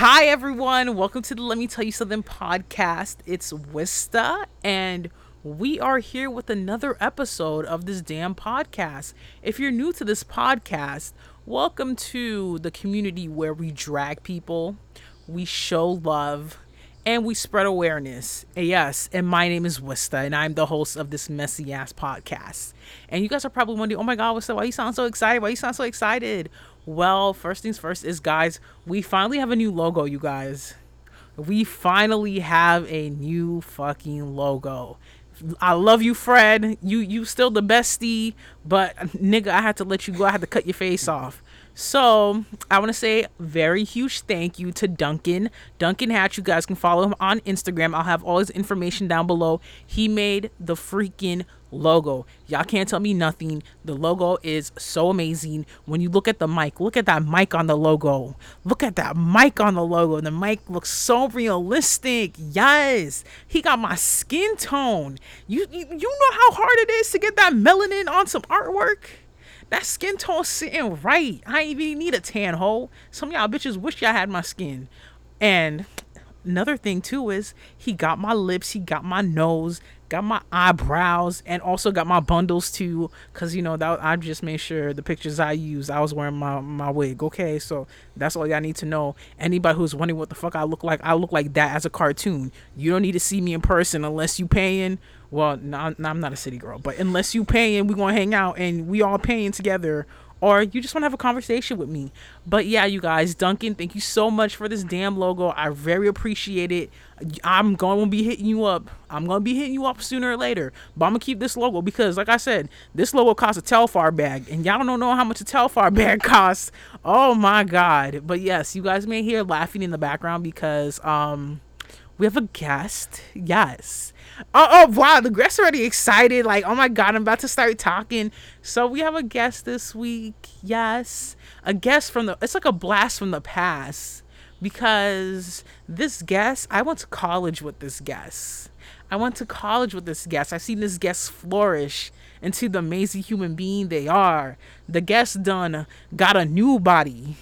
Hi, everyone. Welcome to the Let Me Tell You Something podcast. It's Wista, and we are here with another episode of this damn podcast. If you're new to this podcast, welcome to the community where we drag people, we show love, and we spread awareness. And yes, and my name is Wista, and I'm the host of this messy ass podcast. And you guys are probably wondering, oh my God, Wista, why you sound so excited? Why you sound so excited? Well, first things first is, guys, we finally have a new logo, you guys. We finally have a new fucking logo. I love you, Fred. You you still the bestie, but nigga, I had to let you go. I had to cut your face off. So I want to say very huge thank you to Duncan. Duncan Hatch. You guys can follow him on Instagram. I'll have all his information down below. He made the freaking logo. Y'all can't tell me nothing. The logo is so amazing. When you look at the mic, look at that mic on the logo. Look at that mic on the logo. The mic looks so realistic. Yes. He got my skin tone. You you, you know how hard it is to get that melanin on some artwork? That skin tone sitting right. I ain't even need a tan hole. Some y'all bitches wish y'all had my skin. And another thing too is he got my lips, he got my nose, got my eyebrows, and also got my bundles too. Cause you know that I just made sure the pictures I used, I was wearing my my wig. Okay, so that's all y'all need to know. Anybody who's wondering what the fuck I look like, I look like that as a cartoon. You don't need to see me in person unless you paying well, no, I'm not a city girl, but unless you paying, we gonna hang out and we all paying together, or you just want to have a conversation with me. But yeah, you guys, Duncan, thank you so much for this damn logo. I very appreciate it. I'm going to be hitting you up. I'm going to be hitting you up sooner or later. But I'm going to keep this logo because, like I said, this logo costs a Telfar bag. And y'all don't know how much a Telfar bag costs. Oh my God. But yes, you guys may hear laughing in the background because um we have a guest. Yes. Oh, oh wow, the guest's already excited. Like, oh my god, I'm about to start talking. So we have a guest this week. Yes. A guest from the it's like a blast from the past. Because this guest, I went to college with this guest. I went to college with this guest. I've seen this guest flourish into the amazing human being they are. The guest done got a new body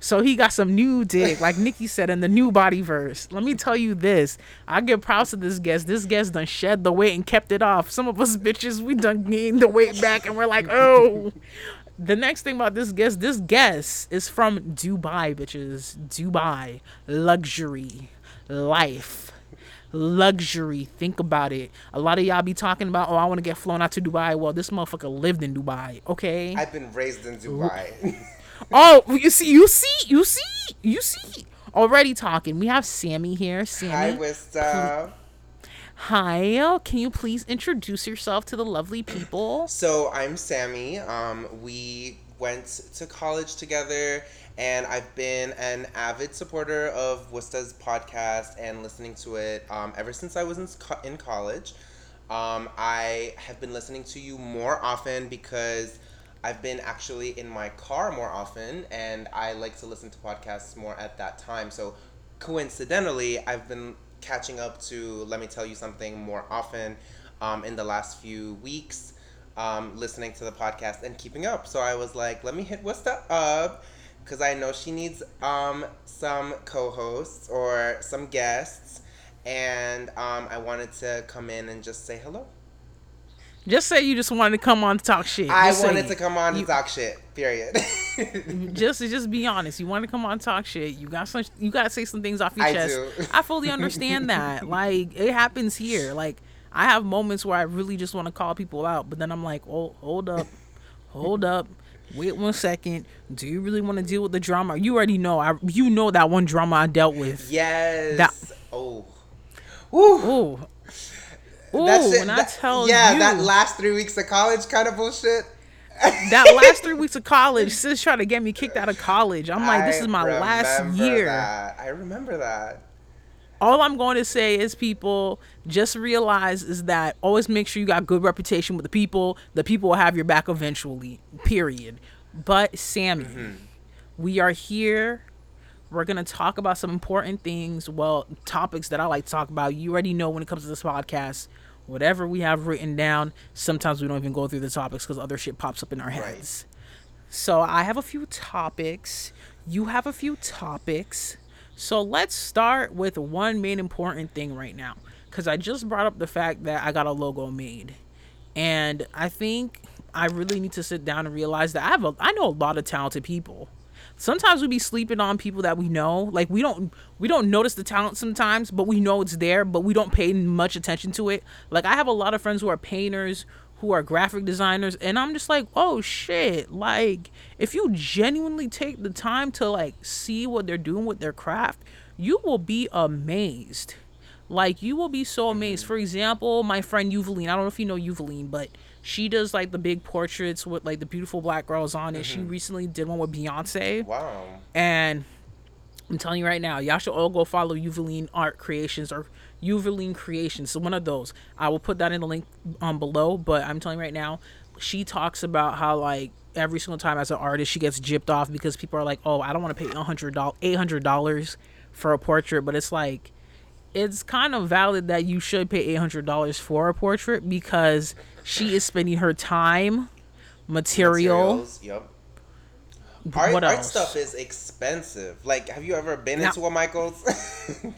so he got some new dick, like Nikki said in the new body verse. Let me tell you this. I give props to this guest. This guest done shed the weight and kept it off. Some of us bitches, we done gained the weight back and we're like, oh. The next thing about this guest, this guest is from Dubai, bitches. Dubai. Luxury. Life luxury. Think about it. A lot of y'all be talking about, oh, I want to get flown out to Dubai. Well, this motherfucker lived in Dubai, okay? I've been raised in Dubai. oh, you see, you see, you see, you see. Already talking. We have Sammy here. Sammy. Hi, Wista. Hi. Can you please introduce yourself to the lovely people? So I'm Sammy. Um, we went to college together, and I've been an avid supporter of Wista's podcast and listening to it um, ever since I was in, in college. Um, I have been listening to you more often because I've been actually in my car more often, and I like to listen to podcasts more at that time. So, coincidentally, I've been catching up to Let Me Tell You Something more often um, in the last few weeks, um, listening to the podcast and keeping up. So, I was like, let me hit Wista up because I know she needs um, some co hosts or some guests, and um, I wanted to come in and just say hello. Just say you just wanted to come on to talk shit. I just wanted to come on you, to talk shit. Period. just just be honest. You want to come on to talk shit. You got some. You got to say some things off your I chest. Do. I fully understand that. Like it happens here. Like I have moments where I really just want to call people out, but then I'm like, oh, hold up, hold up. Wait one second. Do you really want to deal with the drama? You already know. I you know that one drama I dealt with. Yes. That, oh. Ooh. Ooh, That's it. when that, I tell yeah, you, yeah, that last three weeks of college kind of bullshit. that last three weeks of college, sis tried to get me kicked out of college. I'm like, this is my last year. That. I remember that. All I'm going to say is, people just realize is that always make sure you got good reputation with the people. The people will have your back eventually. Period. But Sammy, mm-hmm. we are here. We're gonna talk about some important things. Well, topics that I like to talk about. You already know when it comes to this podcast. Whatever we have written down, sometimes we don't even go through the topics because other shit pops up in our heads. So I have a few topics. You have a few topics. So let's start with one main important thing right now. Because I just brought up the fact that I got a logo made. And I think I really need to sit down and realize that I have a I know a lot of talented people. Sometimes we be sleeping on people that we know. Like we don't we don't notice the talent sometimes, but we know it's there, but we don't pay much attention to it. Like I have a lot of friends who are painters, who are graphic designers, and I'm just like, "Oh shit." Like if you genuinely take the time to like see what they're doing with their craft, you will be amazed. Like you will be so amazed. Mm. For example, my friend Yuveline, I don't know if you know Yuveline, but she does like the big portraits with like the beautiful black girls on it. She recently did one with Beyonce. Wow. And I'm telling you right now, y'all should all go follow Yuveline Art Creations or Yuveline Creations. So one of those. I will put that in the link um below. But I'm telling you right now, she talks about how like every single time as an artist she gets gypped off because people are like, oh, I don't want to pay hundred dollars, eight hundred dollars for a portrait, but it's like it's kind of valid that you should pay eight hundred dollars for a portrait because she is spending her time, material. Yep. Art, what art else? stuff is expensive. Like, have you ever been Now- into a Michaels?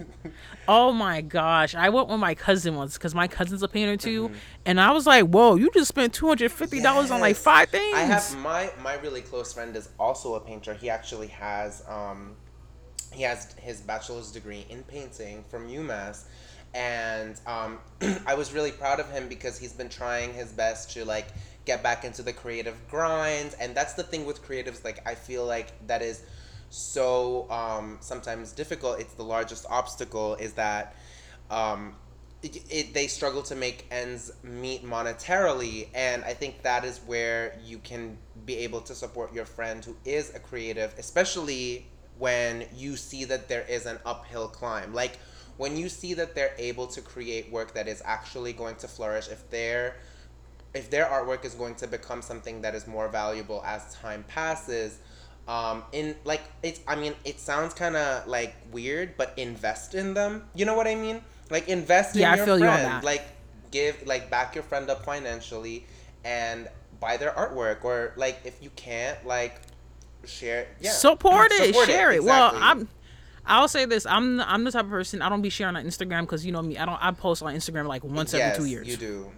Oh my gosh, I went with my cousin once because my cousin's a painter too, Mm-hmm. and I was like, "Whoa, you just spent two hundred fifty dollars on like five things." I have my my really close friend is also a painter. He actually has um, he has his bachelor's degree in painting from UMass, and um, I was really proud of him because he's been trying his best to like get back into the creative grind, and that's the thing with creatives. Like I feel like that is so um, sometimes difficult. It's the largest obstacle is that. Um, it, it, they struggle to make ends meet monetarily and i think that is where you can be able to support your friend who is a creative especially when you see that there is an uphill climb. Like when you see that they're able to create work that is actually going to flourish if their if their artwork is going to become something that is more valuable as time passes um in like it's i mean it sounds kind of like weird but invest in them. You know what i mean? Like invest in Yeah, I your you friend. that. like give like back your friend up financially and buy their artwork. Or like if you can't like share yeah support it, Support share it. Well, exactly. I'm. I'll say this: I'm I'm the type of person I don't be sharing on Instagram because you know me. I don't. I post on Instagram like once yes, every two years. you do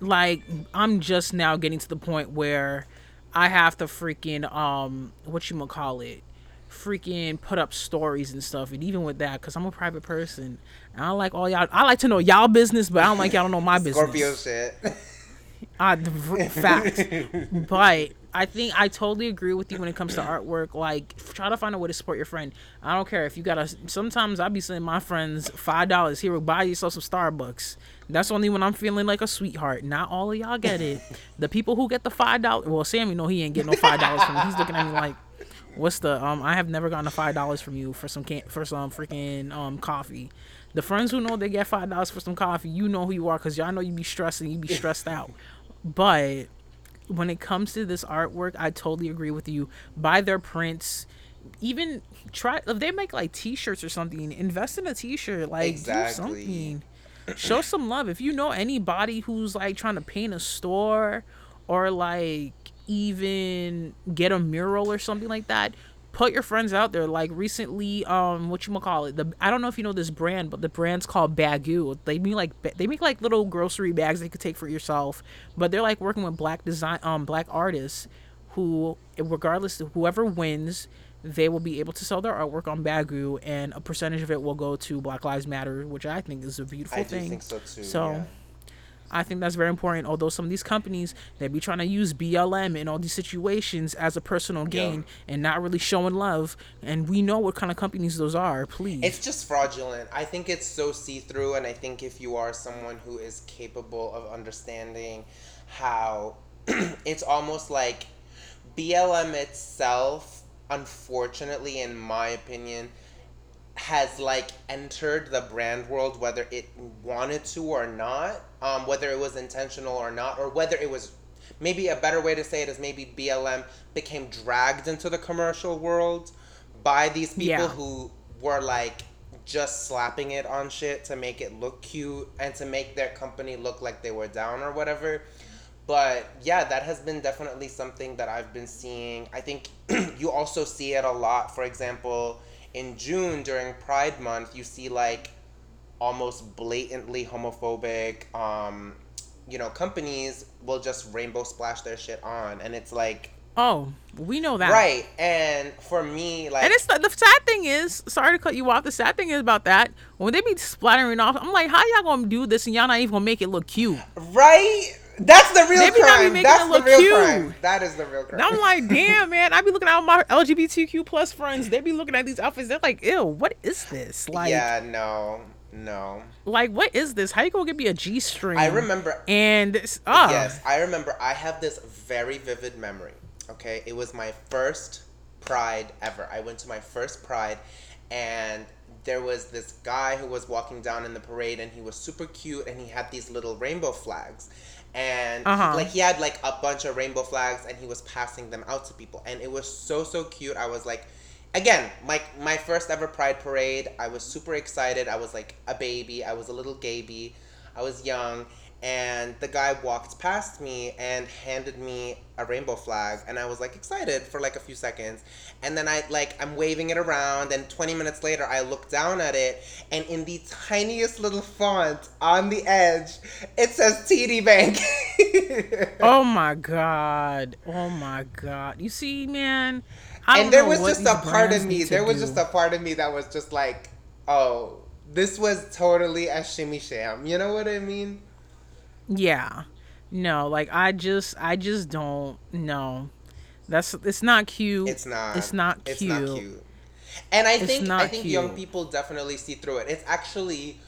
Like I'm just now getting to the point where I have to freaking um what you gonna call it, freaking put up stories and stuff. And even with that, because I'm a private person, and I like all y'all. I like to know y'all business, but I don't like y'all to know my business. scorpio shit the v- fact. but I think I totally agree with you when it comes to artwork. Like, try to find a way to support your friend. I don't care if you gotta. Sometimes I be sending my friends five dollars. Here, buy yourself some Starbucks. That's only when I'm feeling like a sweetheart. Not all of y'all get it. the people who get the five dollars. Well, Sammy, know he ain't getting no five dollars from me. He's looking at me like, "What's the um? I have never gotten a five dollars from you for some can for some freaking um coffee." The friends who know they get five dollars for some coffee, you know who you are, cause y'all know you be stressing, you be stressed out. But when it comes to this artwork, I totally agree with you. Buy their prints. Even try if they make like T-shirts or something. Invest in a T-shirt. Like Exactly. do something. Show some love. If you know anybody who's like trying to paint a store or like even get a mural or something like that, put your friends out there. Like recently, um, what you call it? The I don't know if you know this brand, but the brand's called Baggu. They make like they make like little grocery bags that you could take for yourself. But they're like working with black design, um, black artists who, regardless of whoever wins, they will be able to sell their artwork on Baggu, and a percentage of it will go to Black Lives Matter, which I think is a beautiful i thing. think so too So, yeah. I think that's very important. Although some of these companies they be trying to use BLM in all these situations as a personal gain and not really showing love, and we know what kind of companies those are. Please, It's just fraudulent. I think it's so see through, and I think if you are someone who is capable of understanding how it's almost like BLM itself, unfortunately, in my opinion, has like entered the brand world whether it wanted to or not, um, whether it was intentional or not, or whether it was maybe a better way to say it is maybe BLM became dragged into the commercial world by these people Yeah. who were like just slapping it on shit to make it look cute and to make their company look like they were down or whatever. But yeah, that has been definitely something that I've been seeing. I think you also see it a lot. For example, in June during Pride Month, you see like almost blatantly homophobic um you know companies will just rainbow splash their shit on and it's like Oh, we know that. right and for me like And it's the, the sad thing is, sorry to cut you off. The sad thing is about that when they be splattering off, I'm like, how y'all gonna do this and y'all not even gonna make it look cute? right that's the real They be not be crime that's the real cute. crime that is the real crime And I'm like, damn, man. I be looking at my LGBTQ plus friends. They be looking at these outfits. They're like, ew, what is this? Like, yeah no no like what is this? How you gonna give me a G string? i remember And ah, Yes, I remember. I have this very vivid memory. Okay, it was my first Pride ever. I went to my first Pride, and there was this guy who was walking down in the parade, and he was super cute, and he had these little rainbow flags, and Uh-huh. like he had like a bunch of rainbow flags, and he was passing them out to people, and it was so so cute. I was like. Again, my my first ever Pride parade. I was super excited. I was like a baby. I was a little gaby. I was young, and the guy walked past me and handed me a rainbow flag and i was like excited for like a few seconds and then i like i'm waving it around and 20 minutes later i look down at it and in the tiniest little font on the edge it says td bank Oh my god. Oh my god. You see, man. I and there was just a part of me there was do. just a part of me that was just like oh this was totally a shimmy sham you know what i mean Yeah. No, like I just I just don't know. That's it's not cute. It's not. It's not cute. It's not cute. And I think not I think young people definitely see through it. It's actually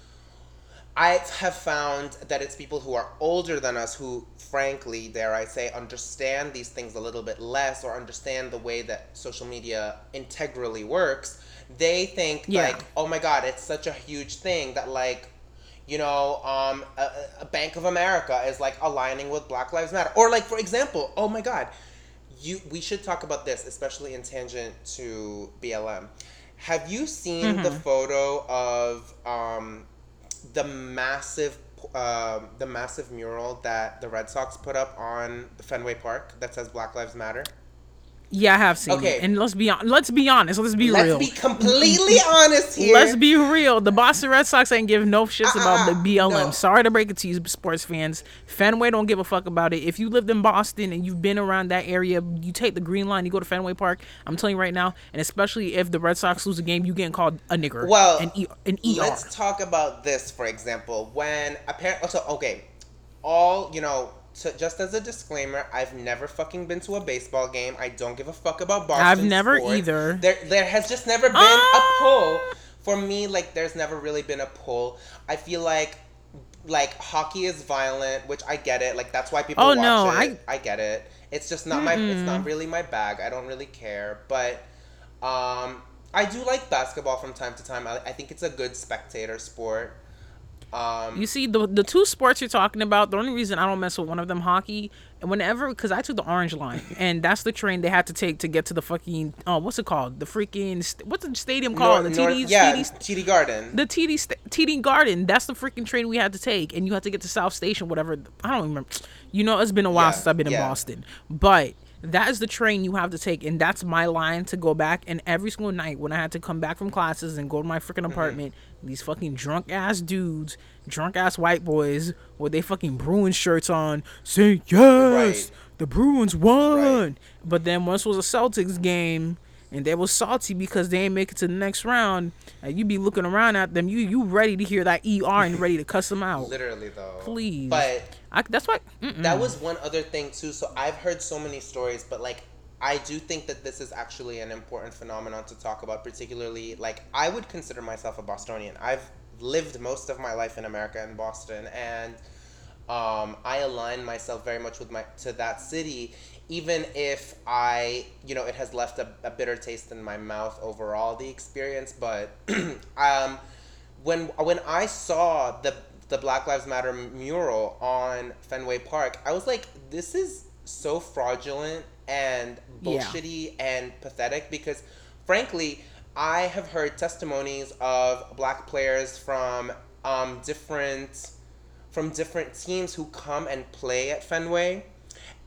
I have found that it's people who are older than us who frankly, dare I say, understand these things a little bit less or understand the way that social media integrally works. They think Yeah. like, "Oh my god, it's such a huge thing that like you know, um, a, a Bank of America is like aligning with Black Lives Matter, or like for example, oh my God, you we should talk about this, especially in tangent to BLM. Have you seen the photo of um, the massive um the massive mural that the Red Sox put up on the Fenway Park that says Black Lives Matter? Yeah, I have seen Okay. it. And let's be on let's be honest. Let's be real. Let's be completely honest here. Let's be real. The Boston Red Sox ain't give no shits about the Uh-uh, BLM. no. Sorry to break it to you, sports fans. Fenway don't give a fuck about it. If you lived in Boston and you've been around that area, you take the green line, you go to Fenway Park. I'm telling you right now, and especially if the Red Sox lose a game, you getting called a nigger. Well, an, e- an ER. Let's talk about this, for example. When apparently, so okay, all you know. So just as a disclaimer, I've never fucking been to a baseball game. I don't give a fuck about Boston. I've never sports. either. There, there has just never been Ah. a pull for me. Like, there's never really been a pull. I feel like, like hockey is violent, which I get it. Like that's why people Oh, watch no, it. I, get it. It's just not my. It's not really my bag. I don't really care, but. Um, I do like basketball from time to time. I, I think it's a good spectator sport. Um, You see, the the two sports you're talking about, the only reason I don't mess with one of them, hockey, and whenever, because I took the orange line, and that's the train they had to take to get to the fucking, uh, what's it called? The freaking, what's the stadium called? North- the North- TD, yeah, TD, TD Garden. the TD, TD Garden. That's the freaking train we had to take, and you had to get to South Station, whatever. I don't remember. You know, it's been a while Yeah, since I've been in. Boston, but that is the train you have to take, and that's my line to go back. And every single night when I had to come back from classes and go to my freaking Mm-hmm. apartment, these fucking drunk ass dudes, drunk ass white boys with they fucking Bruins shirts on, saying yes, Right. the Bruins won. Right. But then once was a Celtics game. And they was salty because they ain't make it to the next round. And you be looking around at them, you you ready to hear that ER and ready to cuss them out. Literally though. Please. But I, that's why. mm-mm. that was one other thing too. So I've heard so many stories, but like I do think that this is actually an important phenomenon to talk about, particularly like I would consider myself a Bostonian. I've lived most of my life in America in Boston and um, I align myself very much with my to that city, even if I, you know, it has left a, a bitter taste in my mouth overall the experience. But um, when when I saw the the Black Lives Matter mural on Fenway Park, I was like, this is so fraudulent and bullshitty yeah. and pathetic because frankly I have heard testimonies of black players from um, different from different teams who come and play at Fenway,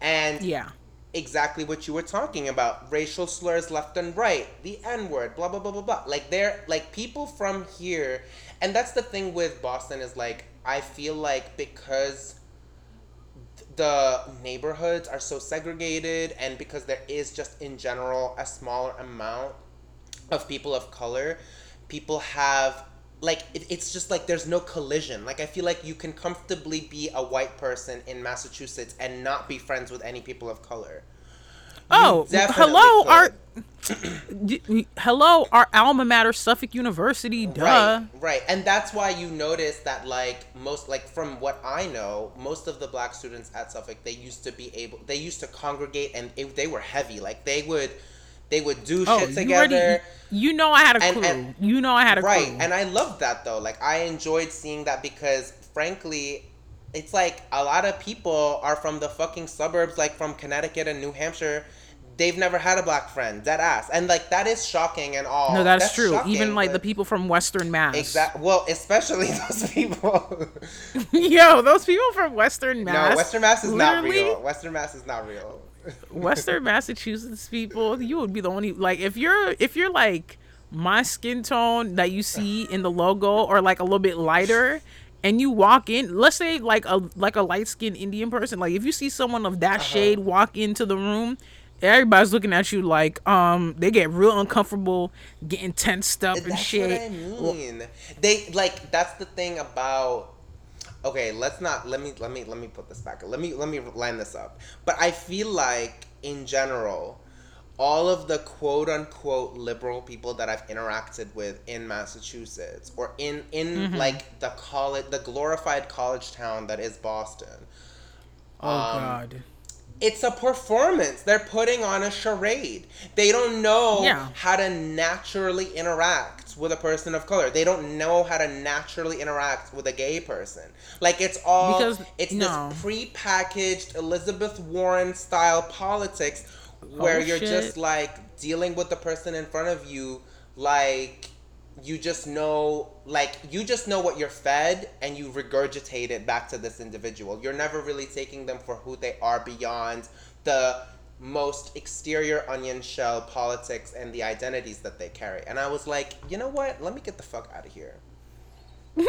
and yeah, exactly what you were talking about: racial slurs left and right, the N word, blah blah blah blah blah. Like they're like people from here, and that's the thing with Boston is like I feel like because the neighborhoods are so segregated and because there is just in general a smaller amount of people of color, people have like it, it's just like there's no collision. Like I feel like you can comfortably be a white person in Massachusetts and not be friends with any people of color. Oh, hello, our hello, our alma mater, Suffolk University. Duh. Right, right, and that's why you notice that, like most, like from what I know, most of the black students at Suffolk, they used to be able, they used to congregate, and it, they were heavy. Like they would they would do oh, shit together. Already, you know, I had a and, crew. And, you know, I had a right. crew. And I loved that though. Like I enjoyed seeing that because, frankly, it's like a lot of people are from the fucking suburbs, like from Connecticut and New Hampshire. They've never had a black friend, dead ass, and like that is shocking and all. No, that's, that's true. Shocking, Even like the people from Western Mass. Exactly. Well, especially those people. Yo, those people from Western Mass. No, Western Mass is not real. Western Mass is not real. Western Massachusetts people, you would be the only like if you're if you're like my skin tone that you see in the logo or like a little bit lighter and you walk in let's say like a like a light skinned indian person like if you see someone of that uh-huh. shade walk into the room everybody's looking at you like um they get real uncomfortable getting tensed up and that's shit what I mean. they like that's the thing about okay, let's not let me let me let me put this back. Let me let me line this up. But I feel like in general, all of the quote unquote liberal people that I've interacted with in Massachusetts or in in mm-hmm. like the college the glorified college town that is Boston. Oh um, god it's a performance. They're putting on a charade. They don't know yeah. how to naturally interact with a person of color. They don't know how to naturally interact with a gay person. Like it's all because, it's no. this pre-packaged Elizabeth Warren style politics where oh, you're shit. just like dealing with the person in front of you like you just know like you just know what you're fed and you regurgitate it back to this individual you're never really taking them for who they are beyond the most exterior onion shell politics and the identities that they carry and i was like you know what let me get the fuck out of here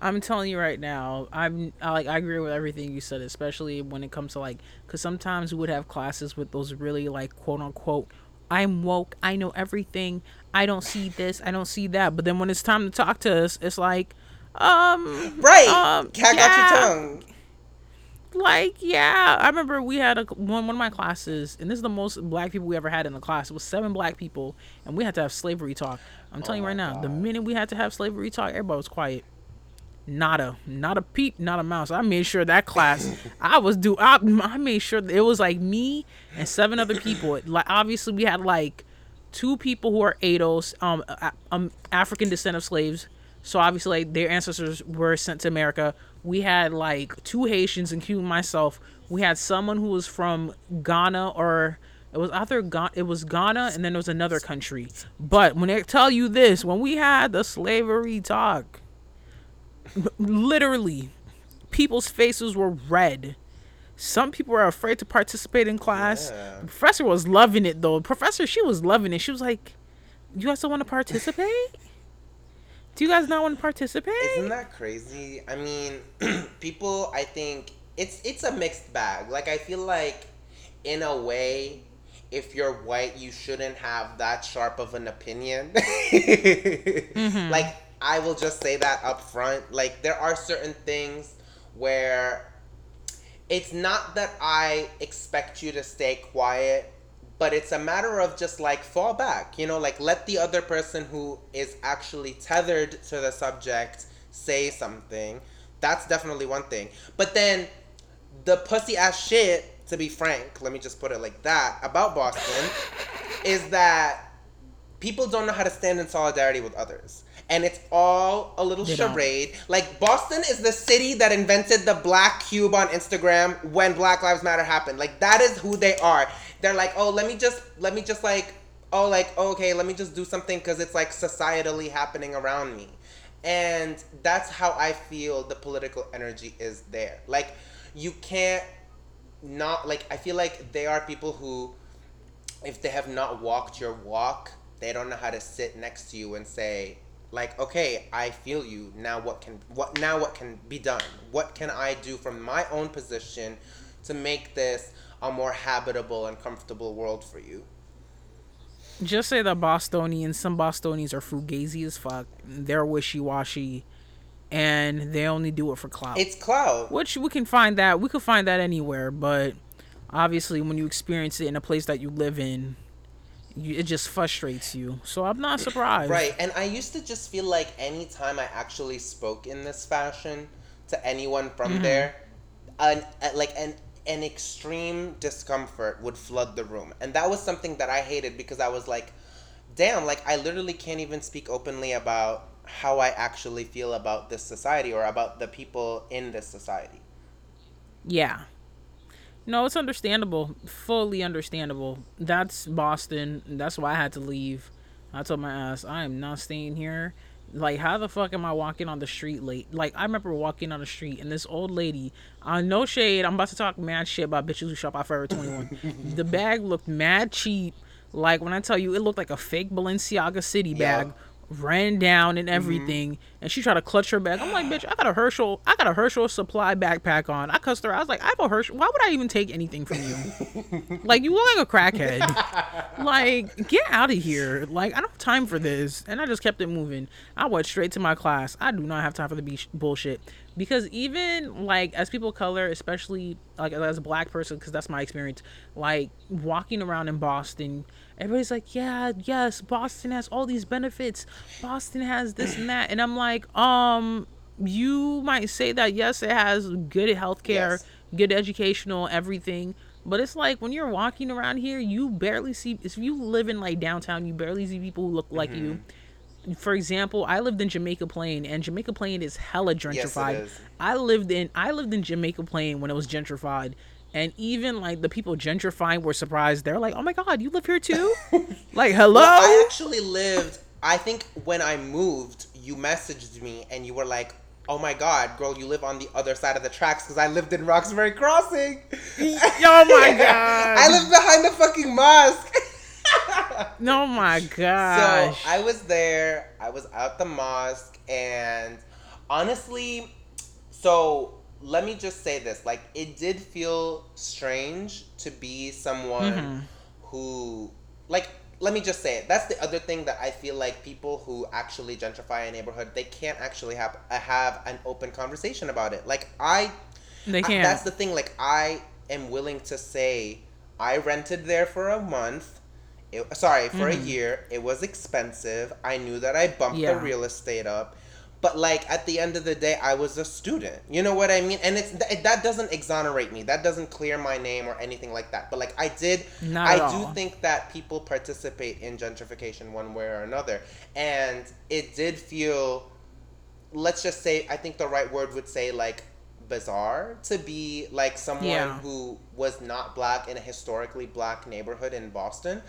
I'm telling you right now, I'm I, like I agree with everything you said, especially when it comes to like, because sometimes we would have classes with those really like quote unquote I'm woke. I know everything. I don't see this. I don't see that. But then when it's time to talk to us, it's like, um, right. Um, Cat yeah. got your tongue. Like, yeah, I remember we had a one one of my classes, and this is the most black people we ever had in the class. It was seven black people, and we had to have slavery talk. I'm telling oh you right now, God. the minute we had to have slavery talk, everybody was quiet not a not a peep, not a mouse. I made sure that class I was do I, I made sure it was like me and seven other people. Like obviously we had like two people who are ADOS, um, um African descent of slaves. So obviously like, their ancestors were sent to America. We had like two Haitians, including myself. We had someone who was from Ghana or it was either Ghana, it was Ghana and then there was another country. But when they tell you this, when we had the slavery talk, literally people's faces were red some people were afraid to participate in class yeah. professor was loving it though professor she was loving it she was like you guys don't want to participate do you guys not want to participate? Isn't that crazy? I mean people i think it's it's a mixed bag. Like i feel like in a way if you're white you shouldn't have that sharp of an opinion. Mm-hmm. like I will just say that up front. Like there are certain things where it's not that I expect you to stay quiet, but it's a matter of just like fall back, you know, like let the other person who is actually tethered to the subject say something. That's definitely one thing. But then the pussy ass shit, to be frank, let me just put it like that, about Boston is that people don't know how to stand in solidarity with others. and it's all a little They don't. charade. Like Boston is the city that invented the black cube on Instagram when Black Lives Matter happened. Like that is who they are. They're like, oh, let me just, let me just like, oh, like, oh, okay, let me just do something because it's like societally happening around me, and that's how I feel the political energy is there. Like, you can't not like I feel like they are people who if they have not walked your walk, they don't know how to sit next to you and say like okay i feel you. Now what can what now what can be done? What can i do from my own position to make this a more habitable and comfortable world for you Just say that Bostonians, some Bostonians are fugazi as fuck. They're wishy washy, and they only do it for clout. it's cloud Which we can find that we could find that anywhere, but obviously when you experience it in a place that you live in, you, it just frustrates you. So I'm not surprised. Right, and I used to just feel like anytime I actually spoke in this fashion to anyone from mm-hmm. there, an like an an extreme discomfort would flood the room, and that was something that I hated because I was like, "Damn!" Like I literally can't even speak openly about how I actually feel about this society or about the people in this society. Yeah. No, it's understandable. Fully understandable. That's Boston. That's why I had to leave. I told my ass, I am not staying here. Like, how the fuck am I walking on the street late? Like, I remember walking on the street and this old lady, uh, no shade, I'm about to talk mad shit about bitches who shop at Forever 21. the bag looked mad cheap. Like, when I tell you, it looked like a fake Balenciaga City bag. Ran down and mm-hmm. everything, and she tried to clutch her bag. I'm like, bitch, I got a Herschel, I got a Herschel supply backpack on. I cussed her. I was like, I have a Herschel. Why would I even take anything from you? like, you look like a crackhead. like, get out of here. Like, I don't have time for this. And I just kept it moving. I went straight to my class. I do not have time for the be- bullshit because even like as people of color, especially like as a black person, because that's my experience. Like walking around in Boston, everybody's like, "Yeah, yes, Boston has all these benefits. Boston has this and that," and I'm like, um. You might say that yes, it has good healthcare, Yes. good educational everything but it's like when you're walking around here you barely see if you live in like downtown you barely see people who look like you Mm-hmm. for example i lived in jamaica plain and jamaica plain is hella gentrified is. i lived in i lived in jamaica plain when it was gentrified and even like the people gentrifying were surprised they're like oh my god you live here too like hello Well, I actually lived. I think when I moved, you messaged me and you were like, "Oh my God, girl, you live on the other side of the tracks because I lived in Roxbury Crossing." oh my god I live behind the fucking mosque. oh my god! So I was there. I was at the mosque, and honestly, so let me just say this: like, it did feel strange to be someone Mm-hmm. who, like, let me just say it. That's the other thing that I feel like people who actually gentrify a neighborhood they can't actually have uh, have an open conversation about it. Like I they can't that's the thing. Like I am willing to say, I rented there for a month. It, sorry, for a year. It was expensive. I knew that I bumped Yeah. the real estate up, but like at the end of the day, I was a student. You know what I mean? And it's th- that doesn't exonerate me. That doesn't clear my name or anything like that. But like I did, Not I do think that people participate in gentrification one way or another, and it did feel let's just say I think the right word would say like bizarre to be like someone Yeah. who was not black in a historically black neighborhood in Boston,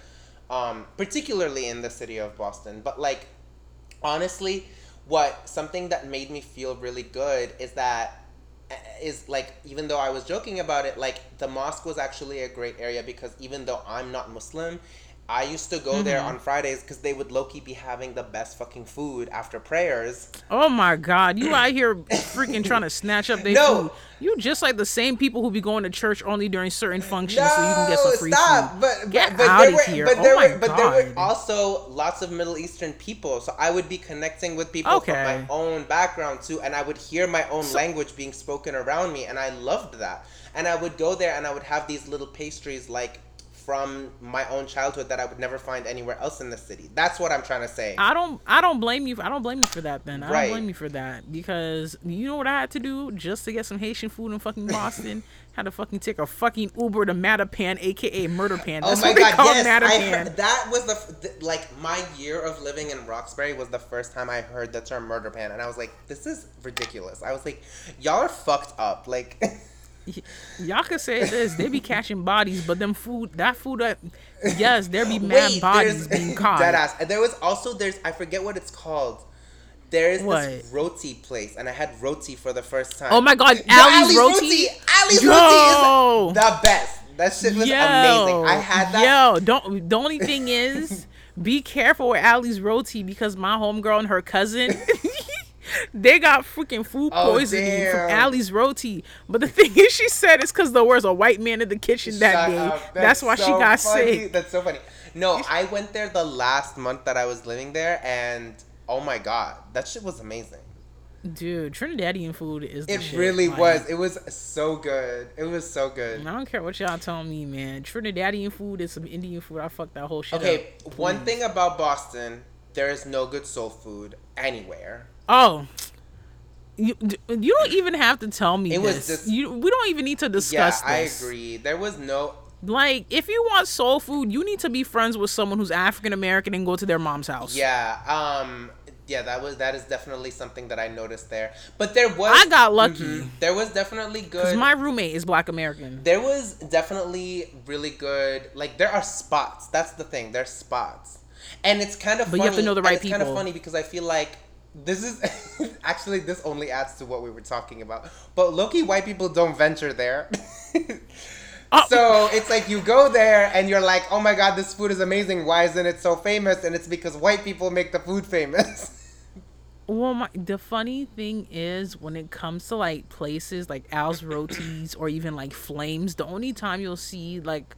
um, particularly in the city of Boston. But like honestly, what something that made me feel really good is that uh, like even though I was joking about it, like the mosque was actually a great area because even though I'm not Muslim, I used to go there Mm-hmm. on Fridays because they would low key be having the best fucking food after prayers. Oh my god, you out here freaking trying to snatch up their No. food. You just like the same people who be going to church only during certain functions so you can get some free stop! food. But but, Get but outta there were here. but Oh there my were but there were also lots of Middle Eastern people, so I would be connecting with people from my own background too, and I would hear my own language being spoken around me, and I loved that. And I would go there and I would have these little pastries like from my own childhood that I would never find anywhere else in the city. That's what I'm trying to say. I don't I don't blame you. I don't blame you for that. Then I Right. don't blame you for that because you know what I had to do just to get some Haitian food in fucking Boston. had to fucking take a fucking Uber to Mattapan, aka Murder Pan. Oh That's oh my god, call yes. I heard, that was the th- like my year of living in Roxbury was the first time I heard the term murder pan and I was like this is ridiculous. I was like y'all are fucked up. Like Y'all could say this. They be catching bodies, but them food, that food, that yes, there be mad bodies being caught. Dead ass. And there was also there's I forget what it's called. There's What? this roti place, and I had roti for the first time. Oh my God, Yo, Ali's Roti? Ali's Yo! roti is the best. That shit was Yo, amazing. I had that. Yo, don't. The only thing is, be careful with Ali's roti because my homegirl and her cousin. They got freaking food Oh, poisoning from damn. Ali's roti, but the thing is, she said it's because there was a white man in the kitchen that day. up. That's, why she got funny. sick. That's so funny. No, I went there the last month that I was living there, and oh my god, that shit was amazing. Dude, Trinidadian food is. The It shit. really Like, was. It was so good. It was so good. I don't care what y'all telling me, man. Trinidadian food is some Indian food. I fucked that whole shit up. Okay, up. one Please. thing about Boston, there is no good soul food anywhere. Oh. You, you don't even have to tell me It was this. just- you, we don't even need to discuss Yeah, discuss I agree. There was no. Like, if you want soul food, you need to be friends with someone who's African American and go to their mom's house. Yeah, um, yeah, that was that is definitely something that I noticed there. But there was. I got lucky. Mhm. There was definitely Because good. my roommate is black American. there was definitely really good. Like there are spots. That's the thing. There's spots, and it's kind of. But funny, you have to know the right it's kind of funny because I feel like this is actually this only adds to what we were talking about. But Loki, white people don't venture there. Oh. So it's like you go there and you're like, oh my god, this food is amazing. Why isn't it so famous? And it's because white people make the food famous. Well, my, the funny thing is when it comes to like places like Al's Rotis or even like Flames, the only time you'll see like,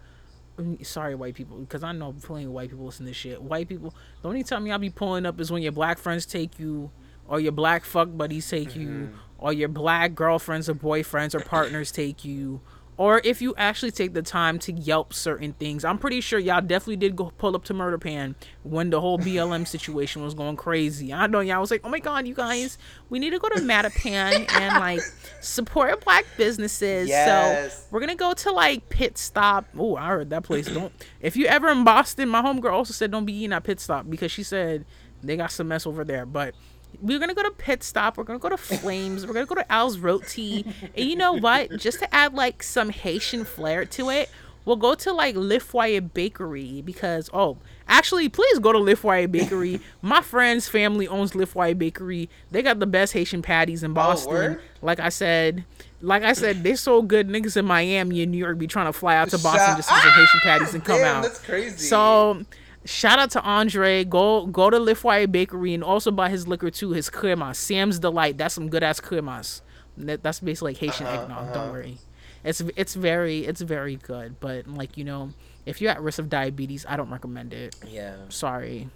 sorry white people, because I know plenty of white people listen to this shit. White people, the only time y'all be pulling up is when your black friends take you, or your black fuck buddies take you, mm-hmm. or your black girlfriends or boyfriends or partners take you. Or if you actually take the time to Yelp certain things, I'm pretty sure y'all definitely did go pull up to Murder Pan when the whole BLM situation was going crazy. I know y'all was like, oh my god, you guys, we need to go to Mattapan and like support black businesses. Yes. So we're gonna go to like Pit Stop. Oh, I heard that place. Don't if you ever in Boston, my homegirl also said don't be eating at Pit Stop because she said they got some mess over there. But we're gonna go to Pit Stop. We're gonna go to Flames. We're gonna go to Al's Roti. And you know what? Just to add like some Haitian flair to it, we'll go to like Le Foyer Bakery because oh, actually, please go to Le Foyer Bakery. My friend's family owns Le Foyer Bakery. They got the best Haitian patties in oh, Boston. word? like I said. Like I said, they so good. Niggas in Miami and New York be trying to fly out to Boston Shut- just to get some Haitian patties and come Damn, out. that's crazy. So shout out to Andre. Go go to Le Foyer Bakery and also buy his liquor too. His cremas, Sam's Delight. That's some good ass cremas. That, that's basically like Haitian Uh-huh, eggnog. Don't worry. It's it's very it's very good. But like you know, if you're at risk of diabetes, I don't recommend it. yeah. Sorry.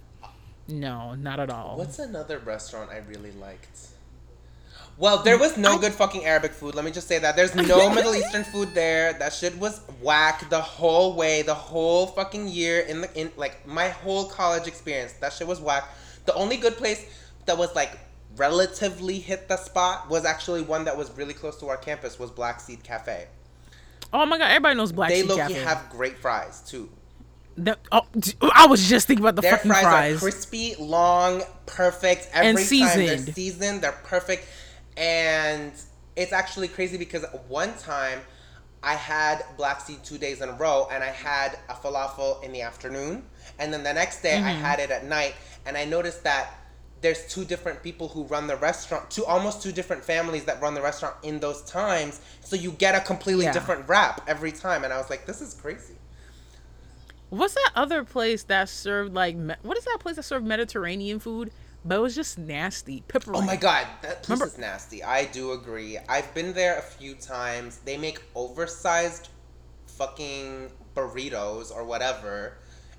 No, not at all. What's another restaurant I really liked? Well, there was no good fucking Arabic food. Let me just say that. There's no Middle Eastern food there. That shit was whack the whole way, the whole fucking year in the in like my whole college experience. That shit was whack. The only good place that was like relatively hit the spot was actually one that was really close to our campus was Black Seed Cafe. oh my god, everybody knows Black Seed Cafe. They have great fries too. The- oh, I was just thinking about the Their fucking fries, fries. are crispy, long, perfect. Every And time they're seasoned. seasoned, they're perfect. And it's actually crazy because one time I had black seed two days in a row, and I had a falafel in the afternoon, and then the next day I Mm-hmm. had it at night, and I noticed that there's two different people who run the restaurant, two almost two different families that run the restaurant in those times. So you get a completely Yeah. different wrap every time, and I was like, this is crazy. What's that other place that served like what is that place that served Mediterranean food? But it was just nasty. Pepper. Oh my god, that place Remember- is nasty. I do agree. I've been there a few times. They make oversized fucking burritos or whatever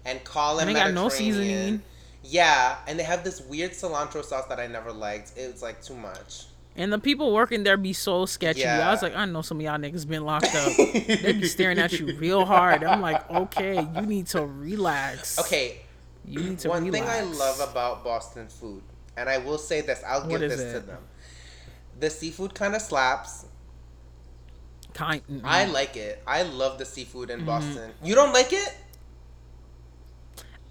and call them And they got no seasoning. Yeah, and they have this weird cilantro sauce that I never liked. It was like too much. And the people working there be so sketchy. Yeah. I was like, I know some of y'all niggas been locked up. they be staring at you real hard. I'm like, okay, you need to relax. Okay, You need to one relax. thing I love about Boston food, and I will say this, I'll What give is this to them. The seafood kind of slaps. kind. mm-mm. I like it. I love the seafood Mm-hmm. in Boston. You don't like it?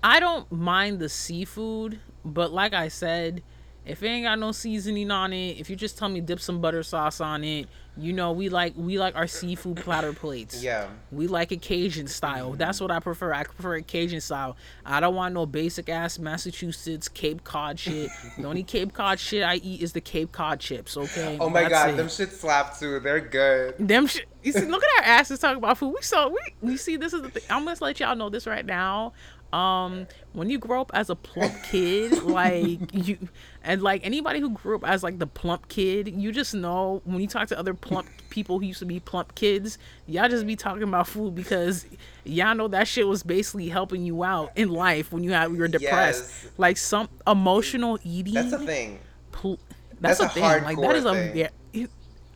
I don't mind the seafood, but like I said, if it ain't got no seasoning on it, if you just tell me dip some butter sauce on it, you know we like we like our seafood platter plates. Yeah. We like it Cajun style. That's what I prefer. I prefer it Cajun style. I don't want no basic ass Massachusetts Cape Cod shit. the only Cape Cod shit I eat is the Cape Cod chips. Okay. Oh my That's god, it. them shit slap too. They're good. Them shit. You see, look at our asses talking about food. We so we we see this is the thing. I'm gonna let y'all know this right now. Um, when you grow up as a plump kid, like you, and like anybody who grew up as like the plump kid, you just know when you talk to other plump people who used to be plump kids, y'all just be talking about food because y'all know that shit was basically helping you out in life when you had you were depressed. Yes. Like some emotional eating That's a thing. pl- that's, That's a a thing. Like that a thing. yeah,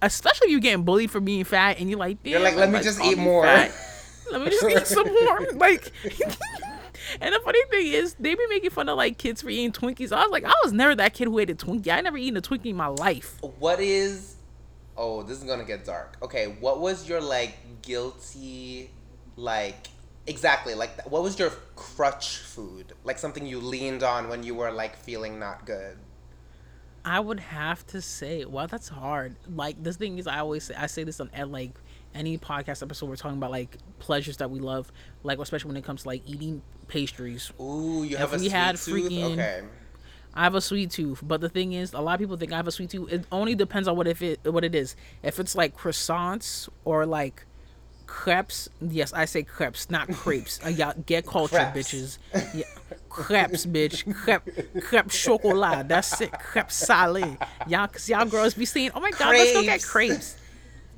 especially you're getting bullied for being fat and you're like, You're like, let me like, just eat more. Let me just eat some more. Like, and the funny thing is, they be making fun of like kids for eating Twinkies. I was like, I was never that kid who ate a Twinkie. I never eaten a Twinkie in my life. What is Oh, this is gonna get dark. Okay, what was your like guilty like exactly like what was your crutch food? Like something you leaned on when you were like feeling not good. I would have to say, well, that's hard. Like this thing is, I always say, I say this on at like any podcast episode. We're talking about like pleasures that we love, like especially when it comes to like eating pastries. Ooh, you If have a we sweet had tooth? freaking- Okay. I have a sweet tooth, but the thing is, a lot of people think I have a sweet tooth. It only depends on what if it what it is. If it's like croissants or like crepes, yes, I say crepes, not crepes. Uh, y'all get culture, Crepes. bitches. Yeah, crepes, bitch. Crepe, crepe chocolat. That's it. Crepe salé. Y'all, cause y'all girls be saying, "Oh my god, let's go get Crepes. crepes."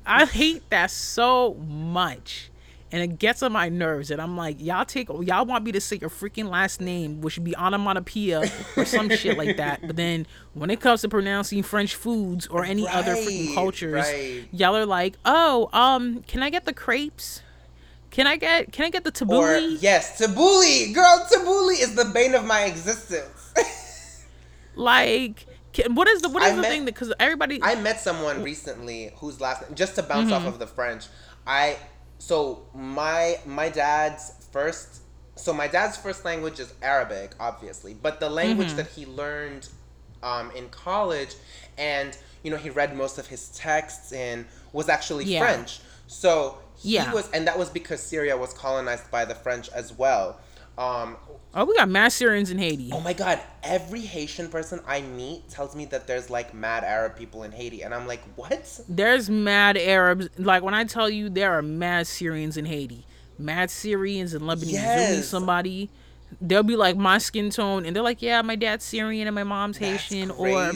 I hate that so much. And it gets on my nerves, and I'm like, y'all take, y'all want me to say your freaking last name, which would be onomatopoeia or some shit like that. But then when it comes to pronouncing French foods or any other freaking cultures, right. y'all are like, oh, um, can I get the crepes? Can I get, can I get the Or yes, tabbouleh. Girl, tabbouleh is the bane of my existence. Like, can, what is the, what is I the met- thing that, because everybody, I met someone recently whose last just to bounce Mm-hmm. off of the French. I so my my dad's first so my dad's first language is Arabic, obviously, but the language Mm-hmm. that he learned um, in college, and you know he read most of his texts in was actually Yeah. French. So he Yeah. was, and that was because Syria was colonized by the French as well. Um, oh, we got mass Syrians in Haiti. Oh my god, every Haitian person I meet tells me that there's like mad Arab people in Haiti. And I'm like, what? There's mad Arabs. Like when I tell you there are mad Syrians in Haiti, mad Syrians and Lebanese. Yes. somebody, they'll be like my skin tone, and they're like, yeah, my dad's Syrian and my mom's Haitian, That's or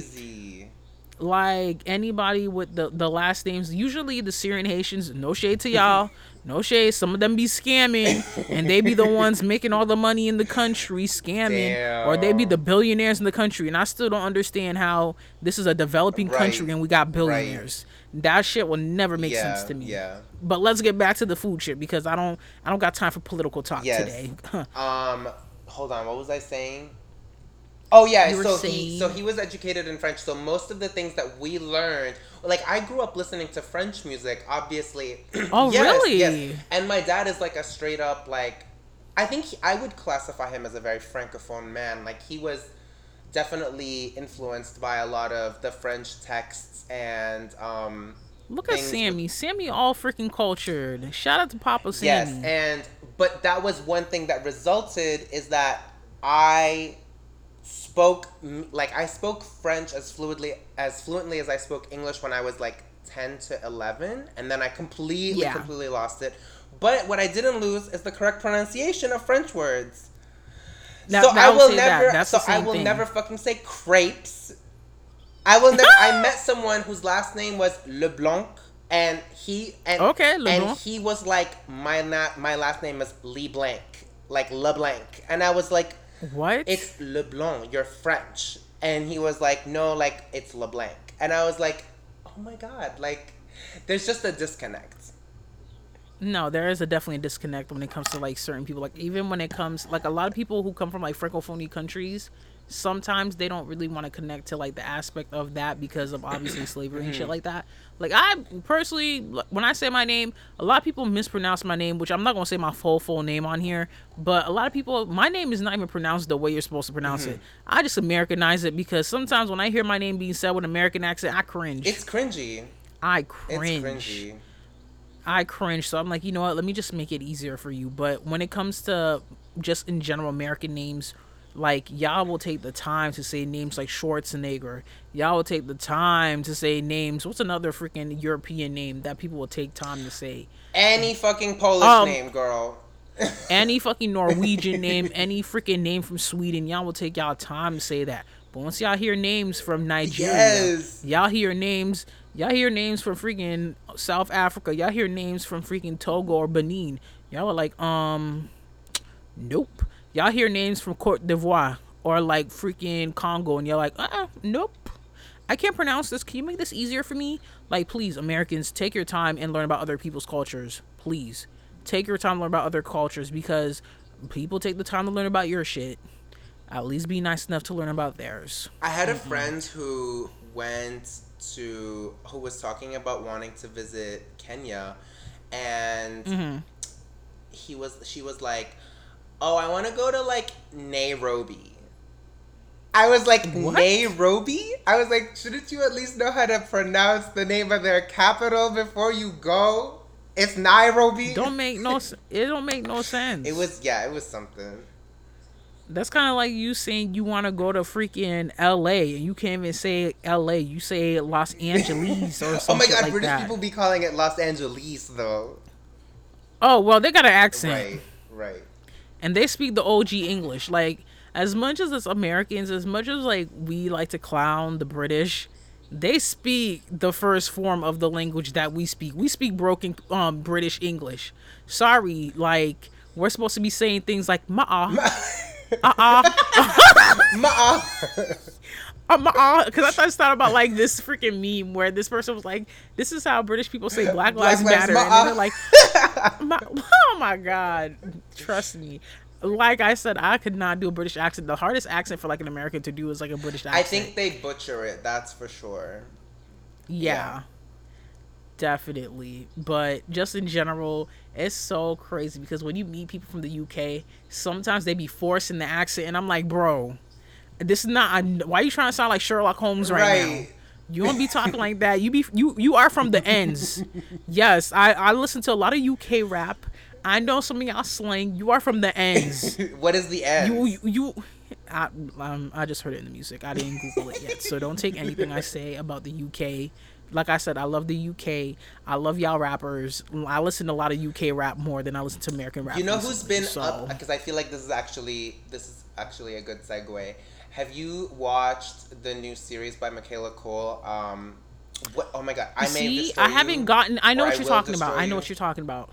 like anybody with the the last names. Usually the Syrian Haitians. No shade to y'all. No shade. Some of them be scamming, and they be the ones making all the money in the country scamming, or they be the billionaires in the country. And I still don't understand how this is a developing country and we got billionaires. That shit will never make yeah, sense to me. Yeah. But let's get back to the food shit because I don't I don't got time for political talk Yes. today. Um, hold on, what was I saying? Oh yeah, You were so he so he was educated in French. So most of the things that we learned, like I grew up listening to French music, obviously. Oh, really? Yes. And my dad is like a straight up like, I think he, I would classify him as a very francophone man. Like he was definitely influenced by a lot of the French texts and um. Look at Sammy. Sammy all freaking cultured. Shout out to Papa Sammy. Yes, and but that was one thing that resulted is that I spoke like I spoke French as fluidly as fluently as I spoke English when I was like 10 to 11 and then I completely Yeah. completely lost it. But what I didn't lose is the correct pronunciation of French words. Now- so now I will that. never so I will thing. never fucking say crepes. I will never I met someone whose last name was LeBlanc and he and Okay, and he was like my na- my last name is LeBlanc, like LeBlanc. And I was like What? it's LeBlanc, you're French. And he was like no, like it's LeBlanc. and I was like, oh my god, like there's just a disconnect. No, there is a definitely a disconnect when it comes to like certain people. Like even when it comes like a lot of people who come from like francophone countries, sometimes they don't really want to connect to like the aspect of that because of obviously slavery and shit mm-hmm. like that. Like I personally, when I say my name, a lot of people mispronounce my name, which I'm not gonna say my full full name on here. But a lot of people, my name is not even pronounced the way you're supposed to pronounce it. Mm-hmm. I just Americanize it because sometimes when I hear my name being said with an American accent, I cringe. It's cringy. I cringe. It's cringy. I cringe. So I'm like, you know what? Let me just make it easier for you. But when it comes to just in general American names, like y'all will take the time to say names like Schwarzenegger. Y'all will take the time to say names. What's another freaking European name that people will take time to say? Any fucking Polish Um, name, girl. Any fucking Norwegian name, any freaking name from Sweden, y'all will take y'all time to say that. But once y'all hear names from Nigeria, Yes. y'all hear names, y'all hear names from freaking South Africa, y'all hear names from freaking Togo or Benin. Y'all are like, um, nope. Y'all hear names from Cote d'Ivoire or like freaking Congo, and you're like, uh, uh nope. I can't pronounce this. Can you make this easier for me? Like, please, Americans, take your time and learn about other people's cultures. Please, take your time to learn about other cultures because people take the time to learn about your shit. At least be nice enough to learn about theirs. I had a friend who went to who was talking about wanting to visit Kenya and Mm-hmm. he was she was like, "Oh, I want to go to like Nairobi." I was like, What? "Nairobi?" I was like, "Shouldn't you at least know how to pronounce the name of their capital before you go?" It's Nairobi. Don't make no. It don't make no sense. It was yeah, it was something. That's kind of like you saying you want to go to freaking L.A. and you can't even say L.A. You say Los Angeles or Oh something my god, like British that. people be calling it Los Angeles though. oh well, they got an accent. Right, right. And they speak the OG English. Like as much as it's Americans, as much as like we like to clown the British, they speak the first form of the language that we speak. We speak broken um British English. Sorry, like we're supposed to be saying things like ma uh Ma- uh ma because uh, I thought thought about like this freaking meme where this person was like, "This is how British people say Black Lives Black Lives Matter," and they're like, my, "Oh my god, trust me." Like I said, I could not do a British accent. The hardest accent for like an American to do is like a British accent. I think they butcher it. That's for sure. yeah, yeah. definitely. But just in general, it's so crazy because when you meet people from the UK, sometimes they be forcing the accent, and I'm like, bro, this is not. Why are you trying to sound like Sherlock Holmes right, now? You don't be talking like that. You be you you are from the ends. yes, I I listen to a lot of UK rap. I know some of y'all slang. You are from the ends. what is the end? you you, you I, um, I just heard it in the music. I didn't Google it yet, so don't take anything I say about the UK. Like I said, I love the UK. I love y'all rappers. I listen to a lot of UK rap more than I listen to American rap. You know who's been so. up because I feel like this is actually this is actually a good segue. Have you watched the new series by Michaela Coel? Um, what? Oh my god, I See, I haven't you, gotten. I know what you're talking about. destroy I know what you're talking about.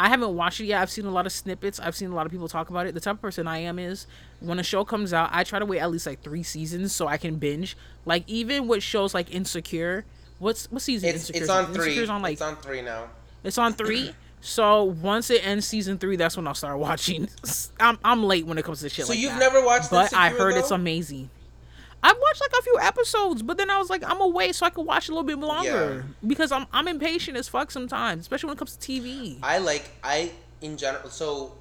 I haven't watched it yet. I've seen a lot of snippets. I've seen a lot of people talk about it. The type of person I am is when a show comes out, I try to wait at least like three seasons so I can binge. Like even with shows like Insecure. What's what season? It's Insecure it's on on? three. Insecure's on like it's on three now. It's on three. So once it ends season three, that's when I'll start watching. I'm I'm late when it comes to shit So like you've that. never watched but I heard it's amazing. I've watched like a few episodes, but then I was like, I'm gonna so I can watch a little bit longer because I'm I'm impatient as fuck sometimes, especially when it comes to TV. I like I in general. So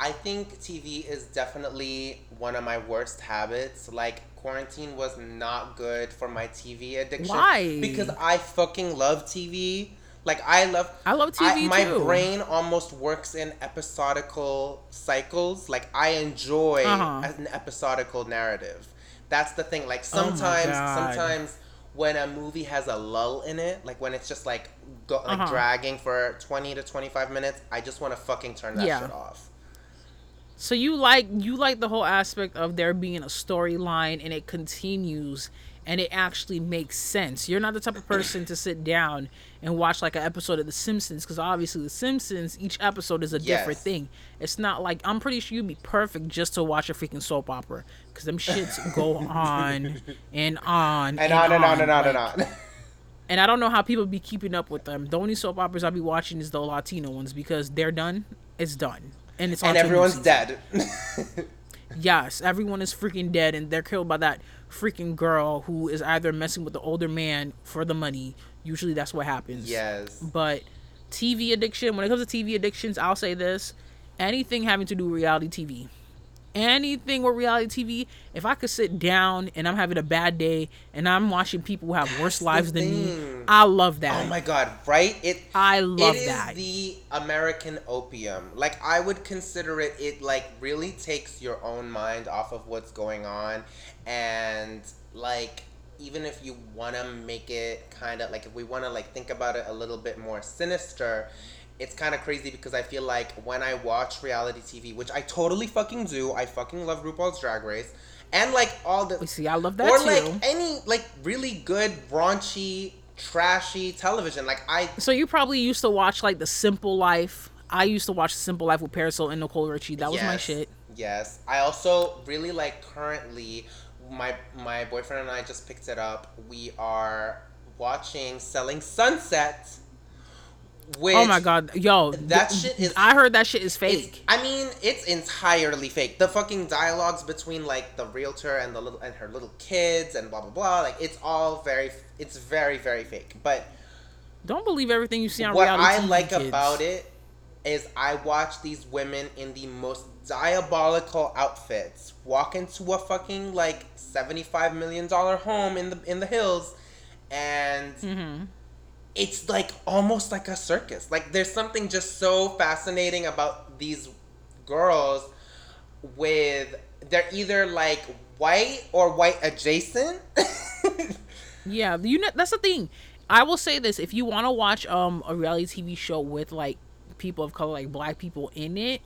I think TV is definitely one of my worst habits. Like quarantine was not good for my TV addiction. Why? Because I fucking love TV. Like I love. I love TV my too. brain almost works in episodical cycles. Like I enjoy Uh-huh. an episodical narrative. That's the thing. Like Oh sometimes, God. sometimes when a movie has a lull in it, like when it's just like go, like Uh-huh. dragging for twenty to twenty five minutes, I just want to fucking turn that Yeah. shit off. So you like you like the whole aspect of there being a storyline and it continues and it actually makes sense. You're not the type of person to sit down and watch like an episode of The Simpsons because obviously The Simpsons each episode is a different thing. It's not like I'm pretty sure you'd be perfect just to watch a freaking soap opera because them shits go on and on And on and on and on and on. and I don't know how people be keeping up with them. The only soap operas I'll be watching is the Latino ones because they're done. It's done, and it's and to a new everyone's dead. Yes, everyone is freaking dead, and they're killed by that freaking girl who is either messing with the older man for the money. Usually, that's what happens. yes. But TV addiction. When it comes to TV addictions, I'll say this: anything having to do with reality TV, anything with reality TV. If I could sit down and I'm having a bad day and I'm watching people who have worse lives than me. I love that. Oh my god, right? It I love it is that. the American opium. Like I would consider it it like really takes your own mind off of what's going on and like even if you want to make it kind of like if we want to like think about it a little bit more sinister it's kind of crazy because I feel like when I watch reality TV, which I totally fucking do, I fucking love RuPaul's Drag Race, and like all the We See, I love that or too. like any like really good raunchy trashy television like i So you probably used to watch like The Simple Life. I used to watch The Simple Life with Paris Hilton and Nicole Richie. That was my shit. yes i also really like currently my my boyfriend and i just picked it up we are watching selling sunset which oh my god, yo, that th- shit is- I heard that shit is fake. I mean, it's entirely fake. The fucking dialogues between like the realtor and the little and her little kids and blah blah blah. Like it's all very, it's very very fake. But Don't believe everything you see on what reality What I TV, like kids. about it is I watch these women in the most diabolical outfits walk into a fucking like seventy five million dollar home in the in the hills, and Mm-hmm. it's like almost like a circus. Like there's something just so fascinating about these girls with they're either like white or white adjacent. Yeah, you know that's the thing. I will say this: if you want to watch um a reality TV show with like people of color, like black people in it,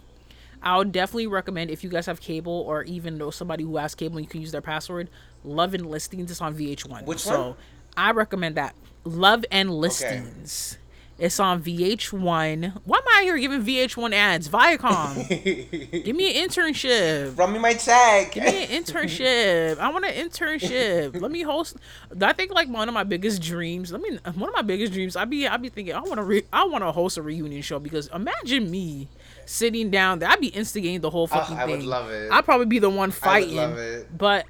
I would definitely recommend if you guys have cable or even know somebody who has cable and you can use their password. Love and Listings is on VH1. Which so one? I recommend that. Love and Listings. It's on VH1. Why am I here giving VH1 ads? Viacom. Give me an internship. Run me my tag. Give me an internship. I want an internship. Let me host. I think like one of my biggest dreams. Let me one of my biggest dreams. I be I be thinking I want to re, I want to host a reunion show because imagine me sitting down there. I'd be instigating the whole ah, fucking I thing. I would love it. I'd probably be the one fighting. I would love it. But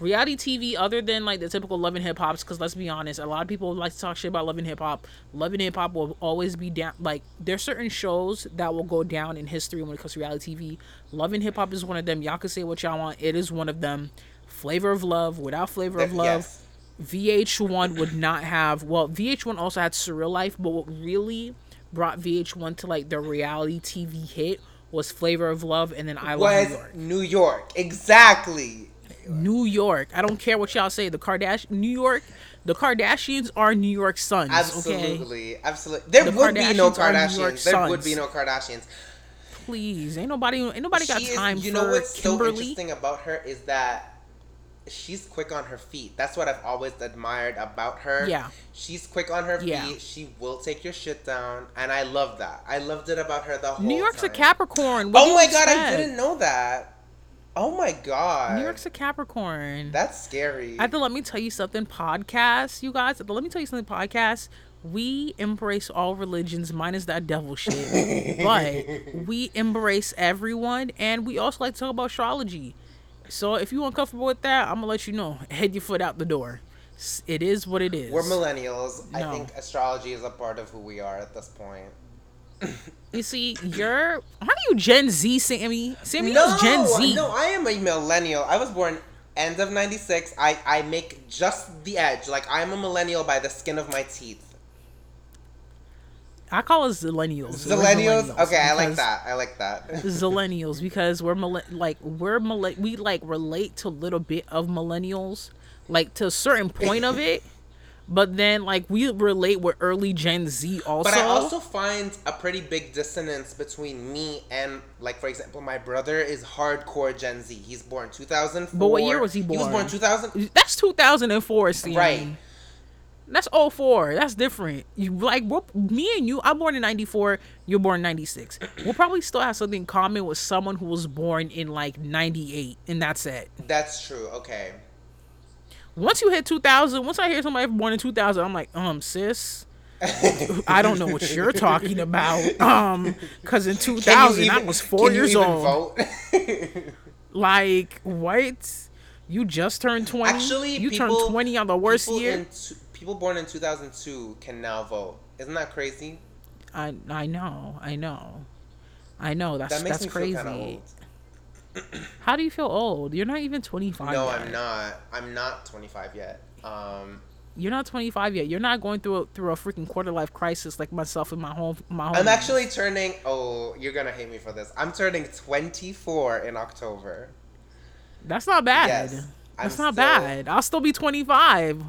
reality TV, other than like the typical Love and Hip Hops, because let's be honest, a lot of people like to talk shit about Love and Hip Hop. Love and Hip Hop will always be down. Like there's certain shows that will go down in history when it comes to reality TV. Love and Hip Hop is one of them. Y'all can say what y'all want. It is one of them. Flavor of Love, without Flavor of Love. yes. VH1 would not have well VH1 also had Surreal Life but what really brought VH1 to like the reality TV hit was Flavor of Love and then I Love Was New York. New York exactly? New York. I don't care what y'all say. The Kardashian New York, the Kardashians are New York Sons. Okay. Absolutely, absolutely. There The would be no Kardashians There would be no Kardashians. Please, ain't nobody, ain't nobody got She is- time you know what's so interesting about her is that she's quick on her feet. That's what I've always admired about her. Yeah. She's quick on her Yeah. feet. She will take your shit down, and I love that. I loved it about her the whole New York's a. Capricorn. What Oh my god, I didn't know that. Oh my god. New York's a Capricorn. That's scary. At the Let Me Tell You Something podcast, you guys, at the Let Me Tell You Something podcast, we embrace all religions minus that devil shit. but we embrace everyone and we also like to talk about astrology. So if you're uncomfortable with that, I'm gonna let you know. Head your foot out the door. It is what it is. We're millennials. I think astrology is a part of who we are at this point. You see, you're how are you Gen Z, Sammy? Sammy no, is Gen Z. no, I am a millennial. I was born end of 96. I, I make just the edge. Like, I'm a millennial by the skin of my teeth. I call us zillennials. We're Millennials? Okay, I like that. I like that. zillennials because we're like we're we like relate to a little bit of millennials like to a certain point of it but then like we relate with early Gen Z also. But I also find a pretty big dissonance between me and, like, for example, my brother is hardcore Gen Z. He's born 2004. But what year was he born? He was born? born 2000. That's 2004, Steve. Right. That's 04. That's different. You like me and you. I'm born in 94. You're born in 96. We'll probably still have something in common with someone who was born in like 98, and that's it. That's true. Okay. Once you hit 2000, once I hear somebody born in 2000, I'm like, um, sis. I don't know what you're talking about. Um, because in 2000 I was four can you years even old. Vote? Like what? You just turned 20. Actually, you people, turned 20 on the worst people year. in t- people born in 2002 can now vote. Isn't that crazy? I I know, I know, I know. That's That makes that's me crazy. feel kind of old. How do you feel old? You're not even 25. No, yet. I'm not. I'm not 25 yet. Um, You're not 25 yet. You're not going through a, through a freaking quarter life crisis like myself and my home my home. I'm actually turning. Oh, you're gonna hate me for this. I'm turning 24 in October. That's not bad. Yes, That's I'm not still- bad. I'll still be 25.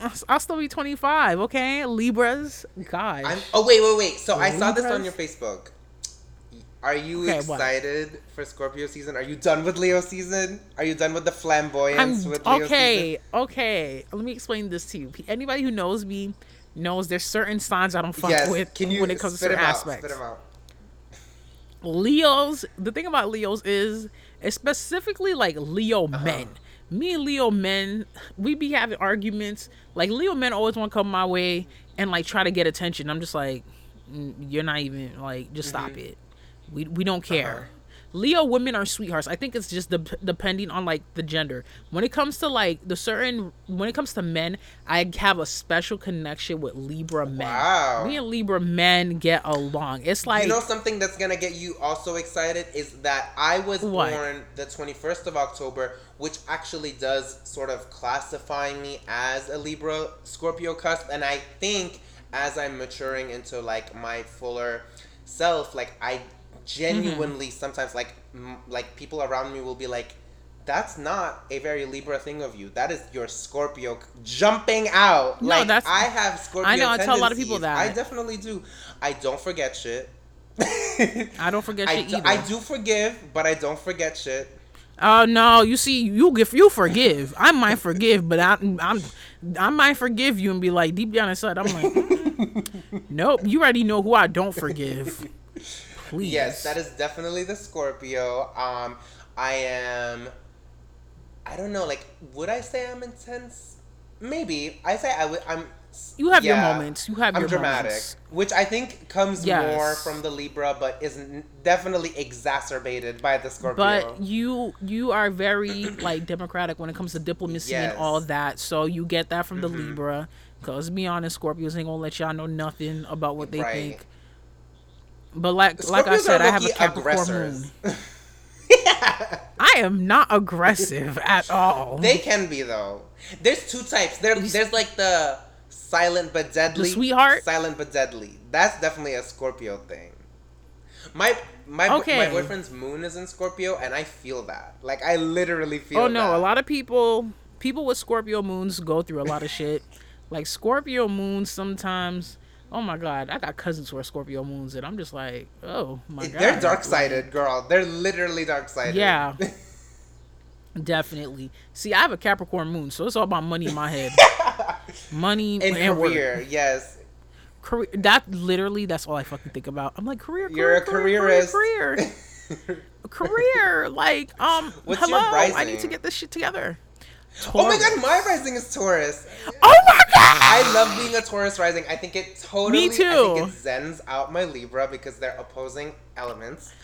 I'll, I'll still be 25. Okay, Libras. Gosh. I'm. Oh wait, wait, wait. So I saw this on your Facebook. Are you Okay, what? excited for Scorpio season? Are you done with Leo season? Are you done with the I'm flamboyance with Leo okay. season? Okay, let me explain this to you. Anybody who knows me knows there's certain signs I don't fuck Yes. with Can you when it comes to certain out? aspects. Spit him out. Leos, the thing about Leos is, it's specifically like Leo Uh-huh. men. Me and Leo men, we be having arguments. Like Leo men always want to come my way and like try to get attention. I'm just like, "Mm, you're not even like, just stop Mm-hmm. it. We we don't Uh-huh. care. Leo women are sweethearts. I think it's just de- depending on like the gender. When it comes to like the certain, when it comes to men, I have a special connection with Libra men. Wow. Me and Libra men get along. It's like you know something that's gonna get you also excited is that I was What? born the 21st of October, which actually does sort of classify me as a Libra Scorpio cusp, and I think as I'm maturing into like my fuller self, like I genuinely Mm-hmm. sometimes like m- like people around me will be like. That's not a very Libra thing of you. That is your Scorpio jumping out. No, like that's- I have Scorpio. I know, I tell a lot of people that. I definitely do. I don't forget shit. I don't forget I shit do, either. I do forgive, but I don't forget shit. Oh no! You see, you give you forgive. I might forgive, but I, I'm I might forgive you and be like deep down inside. I'm like, mm, nope. You already know who I don't forgive. Please. Yes, that is definitely the Scorpio. Um, I am. I don't know. Like, would I say I'm intense? Maybe. I say I would. I'm. You have your moments. You have I'm your dramatic, moments. which I think comes Yes. more from the Libra, but is definitely exacerbated by the Scorpio. But you you are very like democratic when it comes to diplomacy Yes. and all that. So you get that from the Mhm. Libra. Cause be honest, Scorpios ain't gonna let y'all know nothing about what they Right. think. But like like I said, I have a Capricorn moon. I am not aggressive at all. They can be though. There's two types. There, there's like the silent but deadly. sweetheart? Silent but deadly. That's definitely a Scorpio thing. My my Okay. my boyfriend's moon is in Scorpio, and I feel that. Like I literally feel. oh no, that. a lot of people people with Scorpio moons go through a lot of shit. Like Scorpio moons sometimes. Oh my god, I got cousins who are Scorpio moons, and I'm just like, oh my god. They're dark sided, girl. They're literally dark sided. Yeah. Definitely. See, I have a Capricorn moon, so it's all about money in my head. money and work. career, yes. Career. That literally, that's all I fucking think about. I'm like career. career You're a career, careerist. Career. Career. career. Like, um, What's hello. I need to get this shit together. Oh my god, my rising is Taurus. Oh my god. I love being a Taurus rising. I think it totally. I too. think it zens out my Libra because they're opposing elements,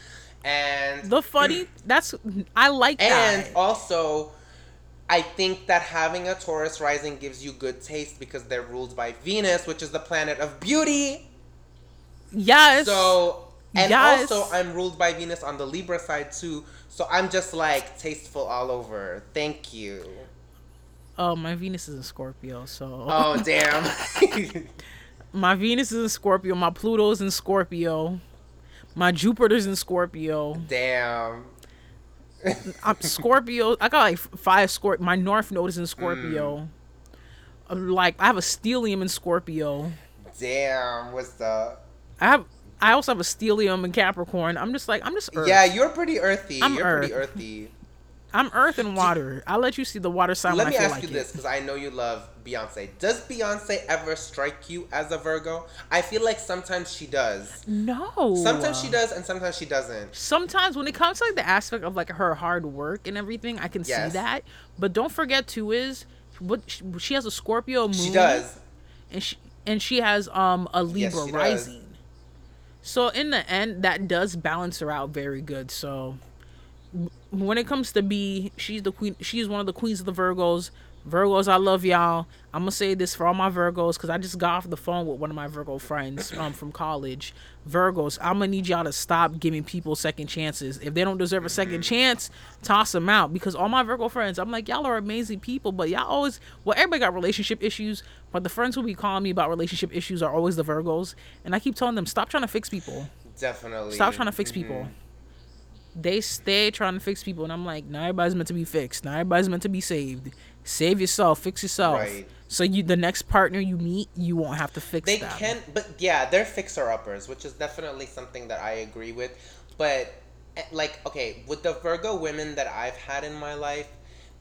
and The funny. That's I like and that. also, I think that having a Taurus rising gives you good taste because they're ruled by Venus, which is the planet of beauty. Yes. So, and Yes. also, I'm ruled by Venus on the Libra side too. So I'm just like tasteful all over. Thank you. Oh, my Venus is in Scorpio, so Oh damn. my Venus is in Scorpio. My Pluto's in Scorpio. My Jupiter's in Scorpio. damn. I'm Scorpio. I got like five Scorp. My North Node is in Scorpio. Mm. Uh, like I have a stellium in Scorpio. Damn, what's the? I have I also have a stellium in Capricorn. I'm just like I'm just Earth. Yeah, you're pretty earthy. I'm you're pretty earthy. I'm Earth and water. I'll let you see the water sign Let when me I feel ask like you it. this, because I know you love Beyonce. Does Beyonce ever strike you as a Virgo? I feel like sometimes she does. No. Sometimes she does, and sometimes she doesn't. Sometimes when it comes to like the aspect of like her hard work and everything, I can Yes. see that. But don't forget too is what she, has a Scorpio moon. She does. and she and she has um a Libra Yes, she does. rising. So in the end, that does balance her out very good. So when it comes to B, she's the queen. She's one of the queens of the Virgos. Virgos, I love y'all. I'm gonna say this for all my Virgos because I just got off the phone with one of my Virgo friends um from college. Virgos, I'm gonna need y'all to stop giving people second chances. If they don't deserve a second chance, toss them out. Because all my Virgo friends, I'm like, y'all are amazing people, but y'all always, well, everybody got relationship issues, but the friends who be calling me about relationship issues are always the Virgos, and I keep telling them, stop trying to fix people. Definitely. Stop trying to fix Mm-hmm. They stay trying to fix people, and I'm like, not everybody's meant to be fixed. Not everybody's meant to be saved. Save yourself. Fix yourself. Right. So you, the next partner you meet, you won't have to fix them. They them. can, but yeah, they're fixer uppers, which is definitely something that I agree with. But eh, like, okay, with the Virgo women that I've had in my life,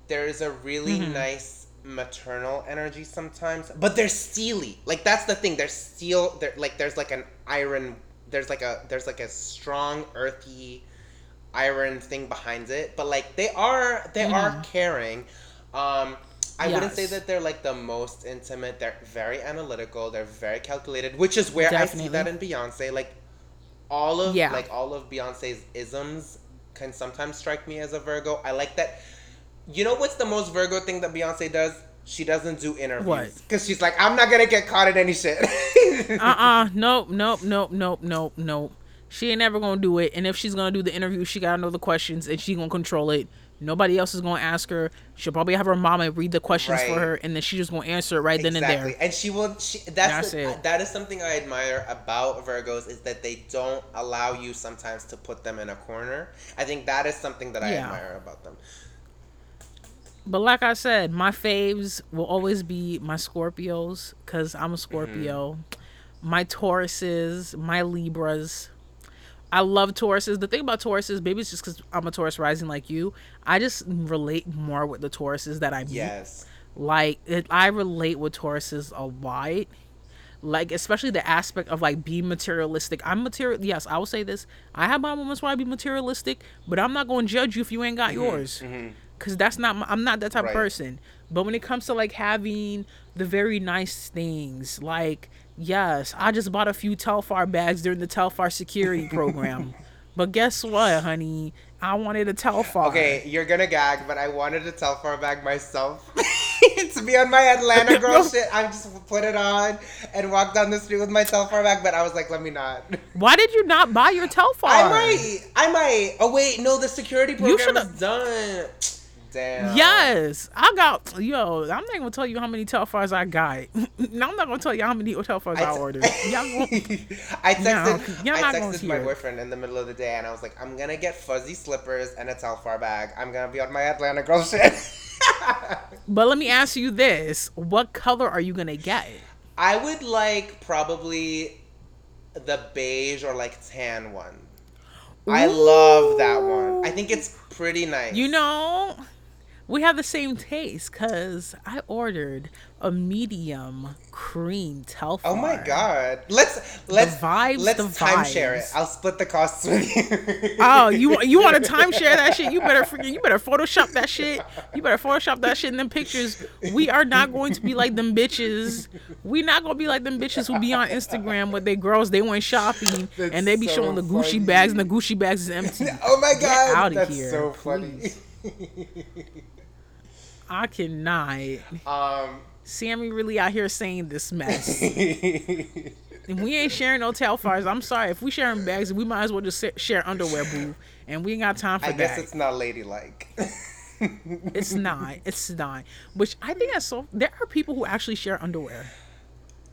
there is a really Mm-hmm. nice maternal energy sometimes, but they're steely. Like that's the thing. They're steel. They're like there's like an iron. There's like a there's like a strong earthy iron thing behind it. But like they are they are caring. Um, I wouldn't say Mm-hmm. That they're like the most intimate. They're very analytical. They're very calculated, which is where I see that in Beyonce. Like all of Yeah. like all of Beyonce's isms can sometimes strike me as a Virgo. I like that. You know what's the most Virgo thing that Beyonce does? She doesn't do interviews because she's like, I'm not gonna get caught in any shit. uh-uh nope nope nope nope nope nope she ain't never gonna do it and if she's gonna do the interview she gotta know the questions and she gonna control it nobody else is gonna ask her she'll probably have her mama read the questions for her and then she just gonna answer it right then and there. exactly. And she will. She, that's That's the- it. that is something I admire about Virgos is that they don't allow you sometimes to put them in a corner. I think that is something that I Yeah. admire about them. but like i said my faves will always be my scorpios because i'm a mm-hmm. scorpio my tauruses my libras I love Tauruses. The thing about Tauruses, maybe it's just because I'm a Taurus rising like you. I just relate more with the Tauruses that I meet. Yes. like it, i relate with tauruses a lot like especially the aspect of like being materialistic i'm material yes i will say this i have my moments where i be materialistic but i'm not going to judge you if you ain't got mm-hmm. yours mm-hmm. because that's not my, i'm not that type Right. of person but when it comes to like having the very nice things like yes i just bought a few telfar bags during the telfar security program but guess what honey i wanted a telfar Okay, you're gonna gag, but I wanted a Telfar bag myself. to be on my Atlanta girl shit, I just put it on and walked down the street with my Telfar bag, but I was like, let me not. why did you not buy your telfar I might. I might. Oh wait, no, the security You program is done. Damn. Yes, I got yo. I'm not gonna tell you how many telfars I got. no, I'm not gonna tell you how many telfars I, ordered. Y'all gon- I No, texted, you're I texted my boyfriend in the middle of the day, and I was like, "I'm gonna get fuzzy slippers and a Telfar bag. I'm gonna be on my Atlanta girl shit." but let me ask you this: What color are you gonna get? I would like probably the beige or like tan one. I love that one. I think it's pretty nice. You know, we have the same taste because I ordered a medium cream telfar. Oh my god. Let's let's vibes, let's the timeshare it. I'll split the costs with you. Oh, you you want to timeshare that shit? You better freaking you better Photoshop that shit. You better Photoshop that shit in them pictures. We are not going to be like them bitches. We not gonna be like them bitches who be on Instagram with their girls. They went shopping That's and they be so showing the Gucci funny. bags and the Gucci bags is empty. oh my god. Get out of here, so funny. I cannot. um Sammy really out here saying this mess. And we ain't sharing no telfars. I'm sorry. If we sharing bags, we might as well just share underwear, boo. And we ain't got time for I that. guess it's not ladylike. It's not. It's not. Which I think that's so. There are people who actually share underwear.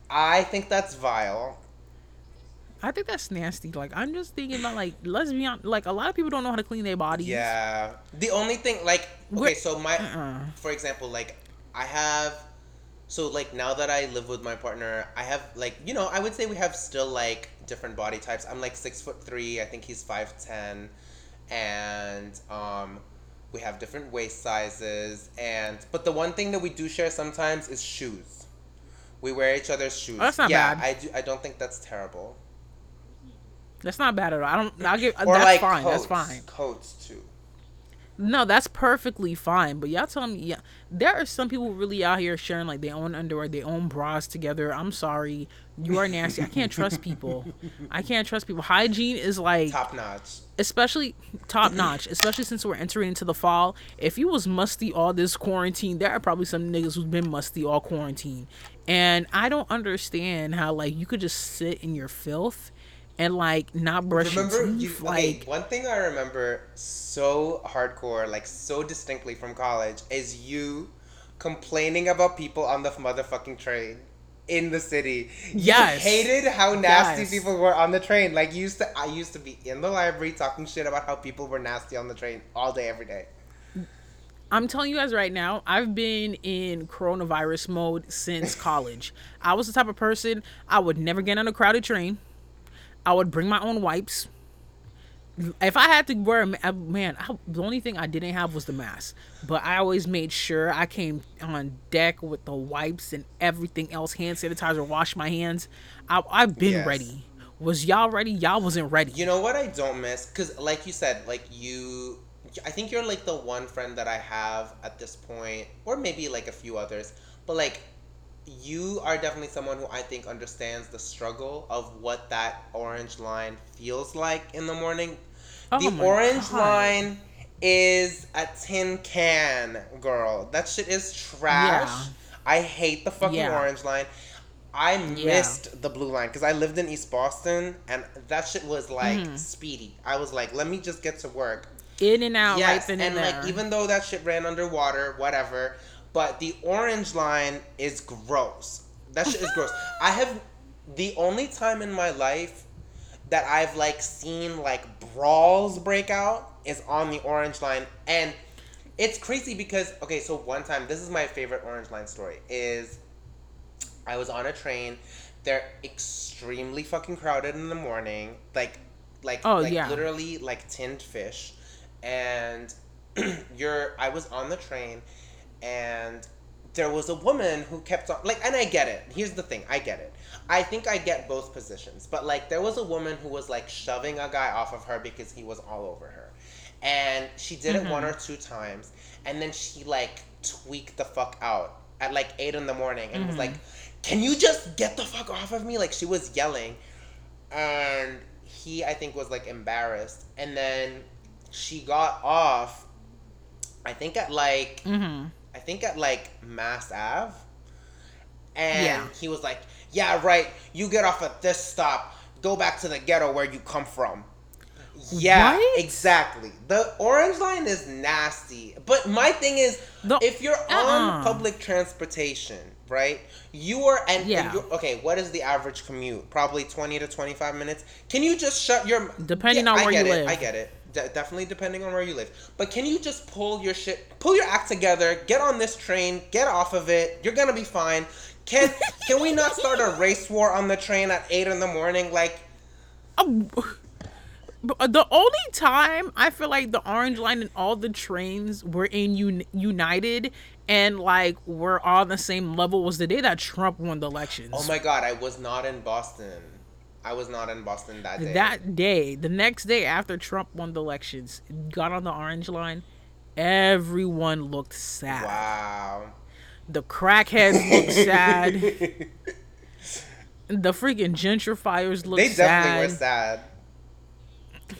I think that's vile. I think that's nasty. Like I'm just thinking about like let's be honest. Like a lot of people don't know how to clean their bodies. Yeah. The only thing, like, okay, so my, Uh-uh. for example, like, I have so like now that I live with my partner, I have like you know I would say we have still like different body types. I'm like six foot three. I think he's five ten, and um, we have different waist sizes. And but the one thing that we do share sometimes is shoes. We wear each other's shoes. Oh, that's not yeah, bad. I do. I don't think that's terrible. That's not bad at all. I don't. I'll give. Or that's like fine. coats. That's fine. Coats too. No, that's perfectly fine. But y'all tell me, yeah, there are some people really out here sharing like their own underwear, their own bras together. I'm sorry, you are nasty. I can't trust people. I can't trust people. Hygiene is like, Top notch. especially top notch. Especially since we're entering into the fall. If you was musty all this quarantine, there are probably some niggas who's been musty all quarantine, and I don't understand how like you could just sit in your filth and like not brush Remember, your you, teeth. okay, like, one thing I remember so hardcore, like so distinctly from college, is you complaining about people on the motherfucking train in the city. You Yes. hated how nasty Yes. people were on the train. Like used to, I used to be in the library talking shit about how people were nasty on the train all day, every day. I'm telling you guys right now, I've been in coronavirus mode since college. I was the type of person I would never get on a crowded train. I would bring my own wipes. If I had to wear a ma- uh, man, I, the only thing I didn't have was the mask. But I always made sure I came on deck with the wipes and everything else, hand sanitizer, wash my hands. I, I've been Yes. ready. Was y'all ready? Y'all wasn't ready. You know what I don't miss? Because, like you said, like you, I think you're like the one friend that I have at this point, or maybe like a few others, but like you are definitely someone who I think understands the struggle of what that orange line feels like in the morning. Oh the orange God. line is a tin can, girl. That shit is trash. Yeah. I hate the fucking Yeah. orange line. I Yeah. missed the blue line because I lived in East Boston and that shit was like Mm-hmm. speedy. I was like, let me just get to work. In and out, yes, right and and, like even though that shit ran underwater, whatever, but the orange line is gross. That shit is gross. I have the only time in my life that I've like seen like brawls break out is on the orange line and it's crazy because okay so one time this is my favorite orange line story is I was on a train they're extremely fucking crowded in the morning like like Oh, like yeah. literally like tinned fish and you're I was on the train and there was a woman who kept on like and I get it. Here's the thing, I get it. I think I get both positions. But like there was a woman who was like shoving a guy off of her because he was all over her. And she did it one or two times and then she like tweaked the fuck out at like eight in the morning and was like, Can you just get the fuck off of me? Like she was yelling and he I think was like embarrassed and then she got off I think at like mm-hmm. I think at like Mass Ave. And Yeah. he was like, Yeah, right, you get off at this stop, go back to the ghetto where you come from. Yeah, What? exactly. The orange line is nasty. But my thing is if you're Uh-uh. on public transportation, right? You are and, and Yeah. you're, okay, what is the average commute? Probably 20 to 25 minutes. Can you just shut your Depending on I where get you it, live. I get it. De- definitely depending on where you live. But can you just pull your shit, pull your act together, get on this train, get off of it. You're gonna be fine. Can can we not start a race war on the train at eight in the morning? Like, But um, The only time I feel like the orange line and all the trains were in un- united and like we're all on the same level was the day that Trump won the elections. oh my god, I was not in Boston. I was not in Boston that day. that day, the next day after Trump won the elections, got on the orange line, everyone looked sad. wow. The crackheads looked sad. The freaking gentrifiers looked They sad. were sad.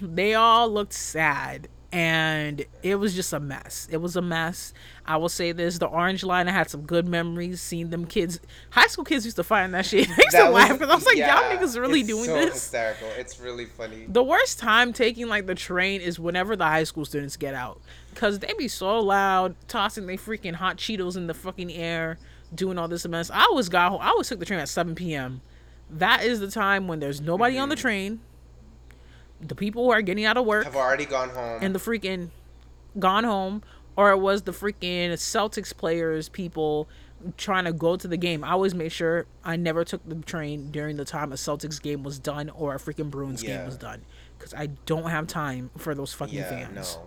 they all looked sad and it was just a mess. It was a mess. I will say this the orange line i had some good memories seeing them kids. High school kids used to find that shit. I used to laugh because i was like yeah, y'all niggas really it's doing so this? hysterical. It's really funny. the worst time taking like the train is whenever the high school students get out because they be so loud tossing they freaking hot cheetos in the fucking air doing all this mess. I always got home i always took the train at 7 p.m that is the time when there's nobody on the Mm-hmm. train the people who are getting out of work Have already gone home. and the freaking gone home or it was the freaking Celtics players people trying to go to the game, I always made sure I never took the train during the time a Celtics game was done or a freaking Bruins Yeah. game was done, because I don't have time for those fucking Yeah, fans.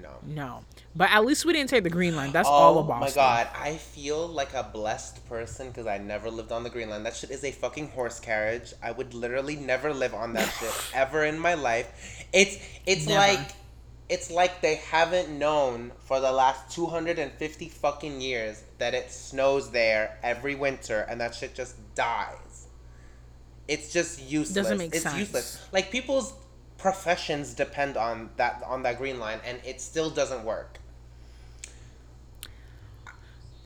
no, no. No. But at least we didn't take the green line. That's all Oh of Boston. my god, I feel like a blessed person because I never lived on the Green Line. That shit is a fucking horse carriage. I would literally never live on that shit ever in my life. It's it's Never. like it's like they haven't known for the last 250 fucking years that it snows there every winter and that shit just dies. It's just useless. Doesn't make it's sense. useless. Like people's professions depend on that on that green line and it still doesn't work.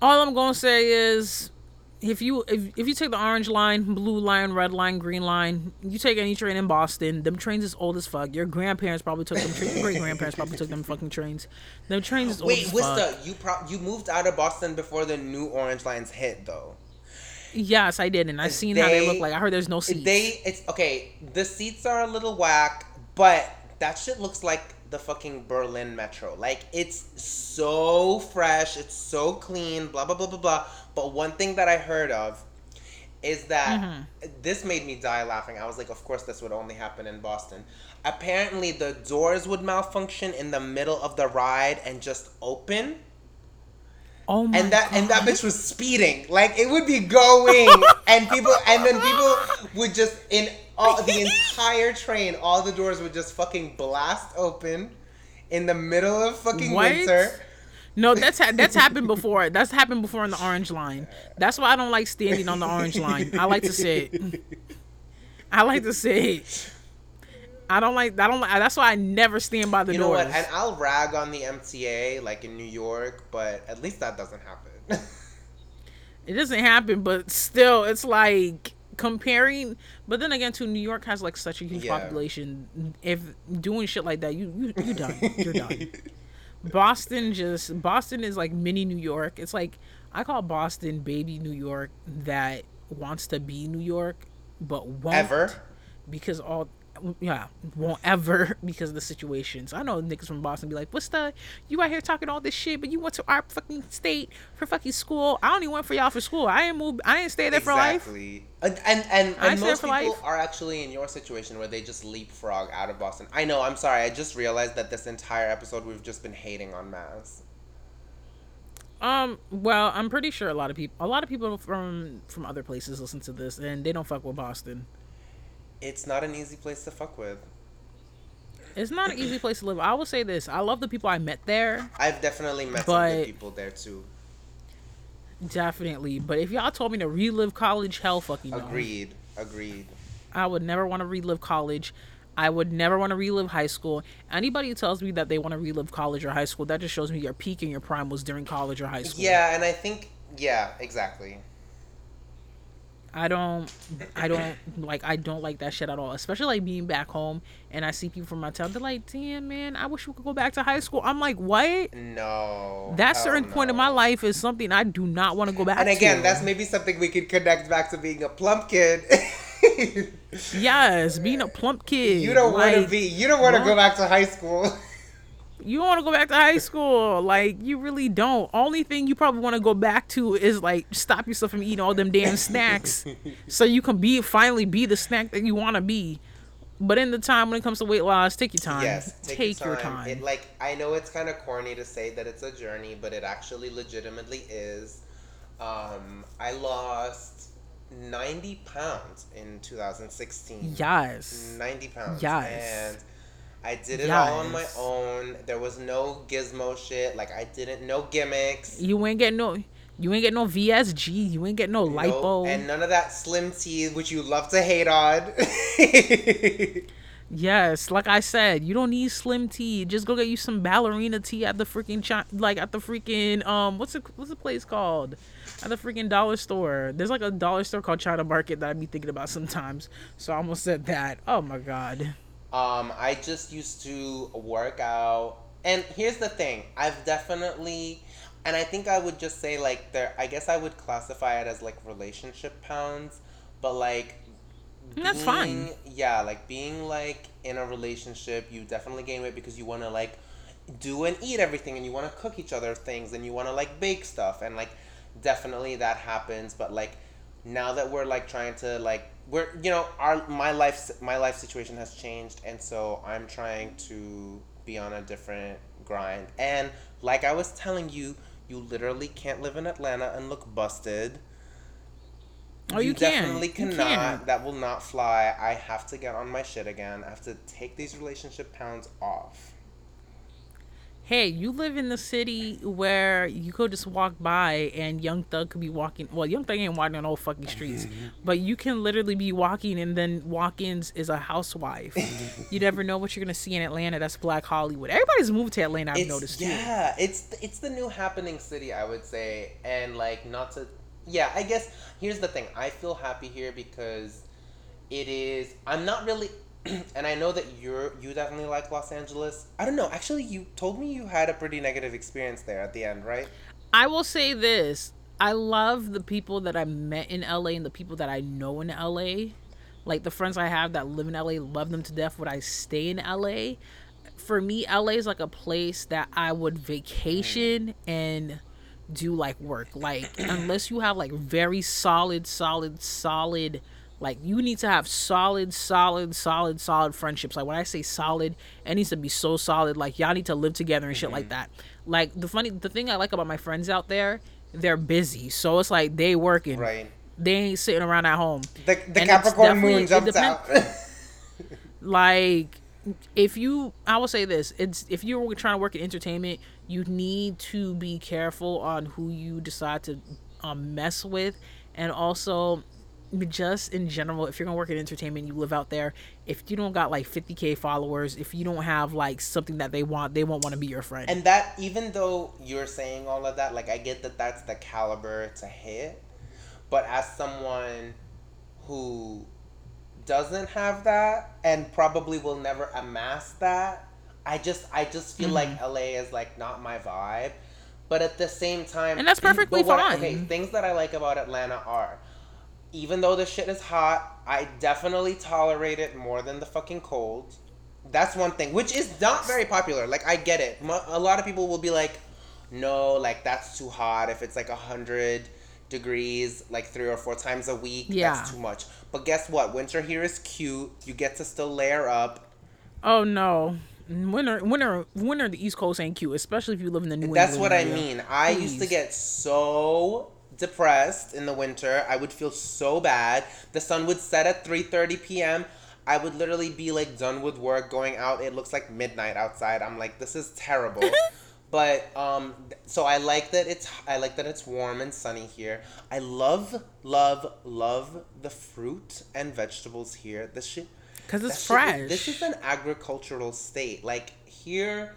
All I'm gonna say is, if you if, if you take the orange line, blue line, red line, green line, you take any train in Boston, them trains is old as fuck. Your grandparents probably took them. trains. your great grandparents probably took them fucking trains. Them trains is old Wait, as fuck. Wait, Wista, you pro- you moved out of Boston before the new Orange Lines hit, though. Yes, I did, and I've seen how they They- look like. I heard there's no seats. They, it's okay. The seats are a little whack, but that shit looks like the fucking Berlin Metro. Like it's so fresh, it's so clean, blah blah blah blah blah. But one thing that I heard of is that Mm-hmm. this made me die laughing. I was like, of course, this would only happen in Boston. Apparently, the doors would malfunction in the middle of the ride and just open oh my and that god! and that bitch was speeding. Like it would be going, and people, and then people would just in all the entire train, all the doors would just fucking blast open in the middle of fucking What? winter. No, that's ha- that's happened before. That's happened before on the orange line. That's why I don't like standing on the orange line. I like to sit. I like to sit. I don't like. I don't like. That's why I never stand by the You know doors. what? And I'll rag on the MTA like in New York, but at least that doesn't happen. It doesn't happen, but still, it's like comparing. But then again, too, New York has like such a huge Yeah. population. If doing shit like that, you you you done. You're done. Boston just Boston is like mini New York. It's like I call Boston baby New York that wants to be New York but won't Ever? because all yeah won't ever because of the situations. I know niggas from Boston be like, "What's the you out here talking all this shit, but you went to our fucking state for fucking school. I only went for y'all for school. I ain't move. I ain't stay there for life. Exactly. And and, and, I and most people life. are actually in your situation where they just leapfrog out of Boston. I know. I'm sorry. I just realized that this entire episode we've just been hating on Mass. Um. Well, I'm pretty sure a lot of people, a lot of people from from other places listen to this, and they don't fuck with Boston. It's not an easy place to fuck with. It's not an easy place to live. I will say this: I love the people I met there, I've definitely met some good people there too. definitely. But if y'all told me to relive college, hell, fucking no. Agreed. Agreed. I would never want to relive college. I would never want to relive high school. Anybody who tells me that they want to relive college or high school, that just shows me your peak and your prime was during college or high school. Yeah, and I think yeah, exactly. I don't, I don't like, I don't like that shit at all. Especially like being back home and I see people from my town. They're like, "Damn, man, I wish we could go back to high school." I'm like, what? No. That certain point in my life is something I do not want to go back. To And again, to. that's maybe something we could connect back to being a plump kid. yes, being a plump kid. you don't want to be. You don't want to go back to high school. You want to go back to high school. Like you really don't. Only thing you probably want to go back to is like stop yourself from eating all them damn snacks, so you can be finally be the snack that you want to be. But in the time when it comes to weight loss, take your time. Yes, take, your time. It like I know it's kind of corny to say that it's a journey, but it actually legitimately is. Um, I lost ninety pounds in 2016. yes. 90 pounds. Yes. And I did it all on my own. There was no gizmo shit. Like I didn't no gimmicks. You ain't getting no. You ain't get no VSG. You ain't get no no- lipo. and none of that slim tea, which you love to hate on. Yes, like I said, you don't need slim tea. Just go get you some ballerina tea at the freaking chi- like at the freaking um what's it what's the place called? At the freaking dollar store. There's like a dollar store called China Market that I be thinking about sometimes. So I almost said that. Oh my god. Um, I just used to work out. And here's the thing I've definitely, and I think I would just say, like, there, I guess I would classify it as like relationship pounds, but like, That's fine. Yeah, like being like in a relationship, you definitely gain weight because you want to like do and eat everything and you want to cook each other things and you want to like bake stuff and like definitely that happens. But like now that we're like trying to like we're you know our my life my life situation has changed, and so I'm trying to be on a different grind. And like I was telling you, you literally can't live in Atlanta and look busted. Oh, you, you definitely can. cannot. Can. That will not fly. I have to get on my shit again. I have to take these relationship pounds off. Hey, you live in the city where you could just walk by and Young Thug could be walking. Well, Young Thug ain't walking on old fucking streets, mm-hmm. but you can literally be walking and then walk-ins is a housewife. Mm-hmm. you never know what you're gonna see in Atlanta. That's Black Hollywood. Everybody's moved to Atlanta. I've it's, noticed. Yeah, too. it's it's the new happening city. I would say, and like not to yeah, I guess here's the thing. I feel happy here because it is. I'm not really, and I know that you're you definitely like Los Angeles. I don't know. Actually, you told me you had a pretty negative experience there at the end, right? I will say this. I love the people that I met in LA and the people that I know in LA. Like the friends I have that live in LA, love them to death. Would I stay in LA? For me, LA is like a place that I would vacation and do like work. Like unless you have like very solid, solid, solid like you need to have solid, solid, solid, solid friendships. Like when I say solid, it needs to be so solid. Like y'all need to live together and shit mm-hmm. like that. Like the funny the thing I like about my friends out there, they're busy. So it's like they working. Right. They ain't sitting around at home. The, the Capricorn moon jumps out. like if you I will say this, it's if you're trying to work in entertainment, you need to be careful on who you decide to um, mess with and also just in general if you're gonna work in entertainment you live out there if you don't got like 50k followers if you don't have like something that they want they won't want to be your friend and that even though you're saying all of that like i get that that's the caliber to hit but as someone who doesn't have that and probably will never amass that I just I just feel mm-hmm. like LA is like not my vibe. But at the same time And that's perfectly fine. I, okay, things that I like about Atlanta are even though the shit is hot, I definitely tolerate it more than the fucking cold. That's one thing, which is not very popular. Like I get it. A lot of people will be like, "No, like that's too hot. If it's like a hundred degrees, like three or four times a week, yeah. that's too much." But guess what? Winter here is cute. You get to still layer up. Oh no. Winter, winter, winter. The East Coast ain't cute, especially if you live in the New England. That's what area. I mean. I Please. used to get so depressed in the winter. I would feel so bad. The sun would set at three thirty p.m. I would literally be like done with work, going out. It looks like midnight outside. I'm like, this is terrible. but um, so I like that it's I like that it's warm and sunny here. I love, love, love the fruit and vegetables here. This shit because it's fresh. Shit, this is an agricultural state. Like here,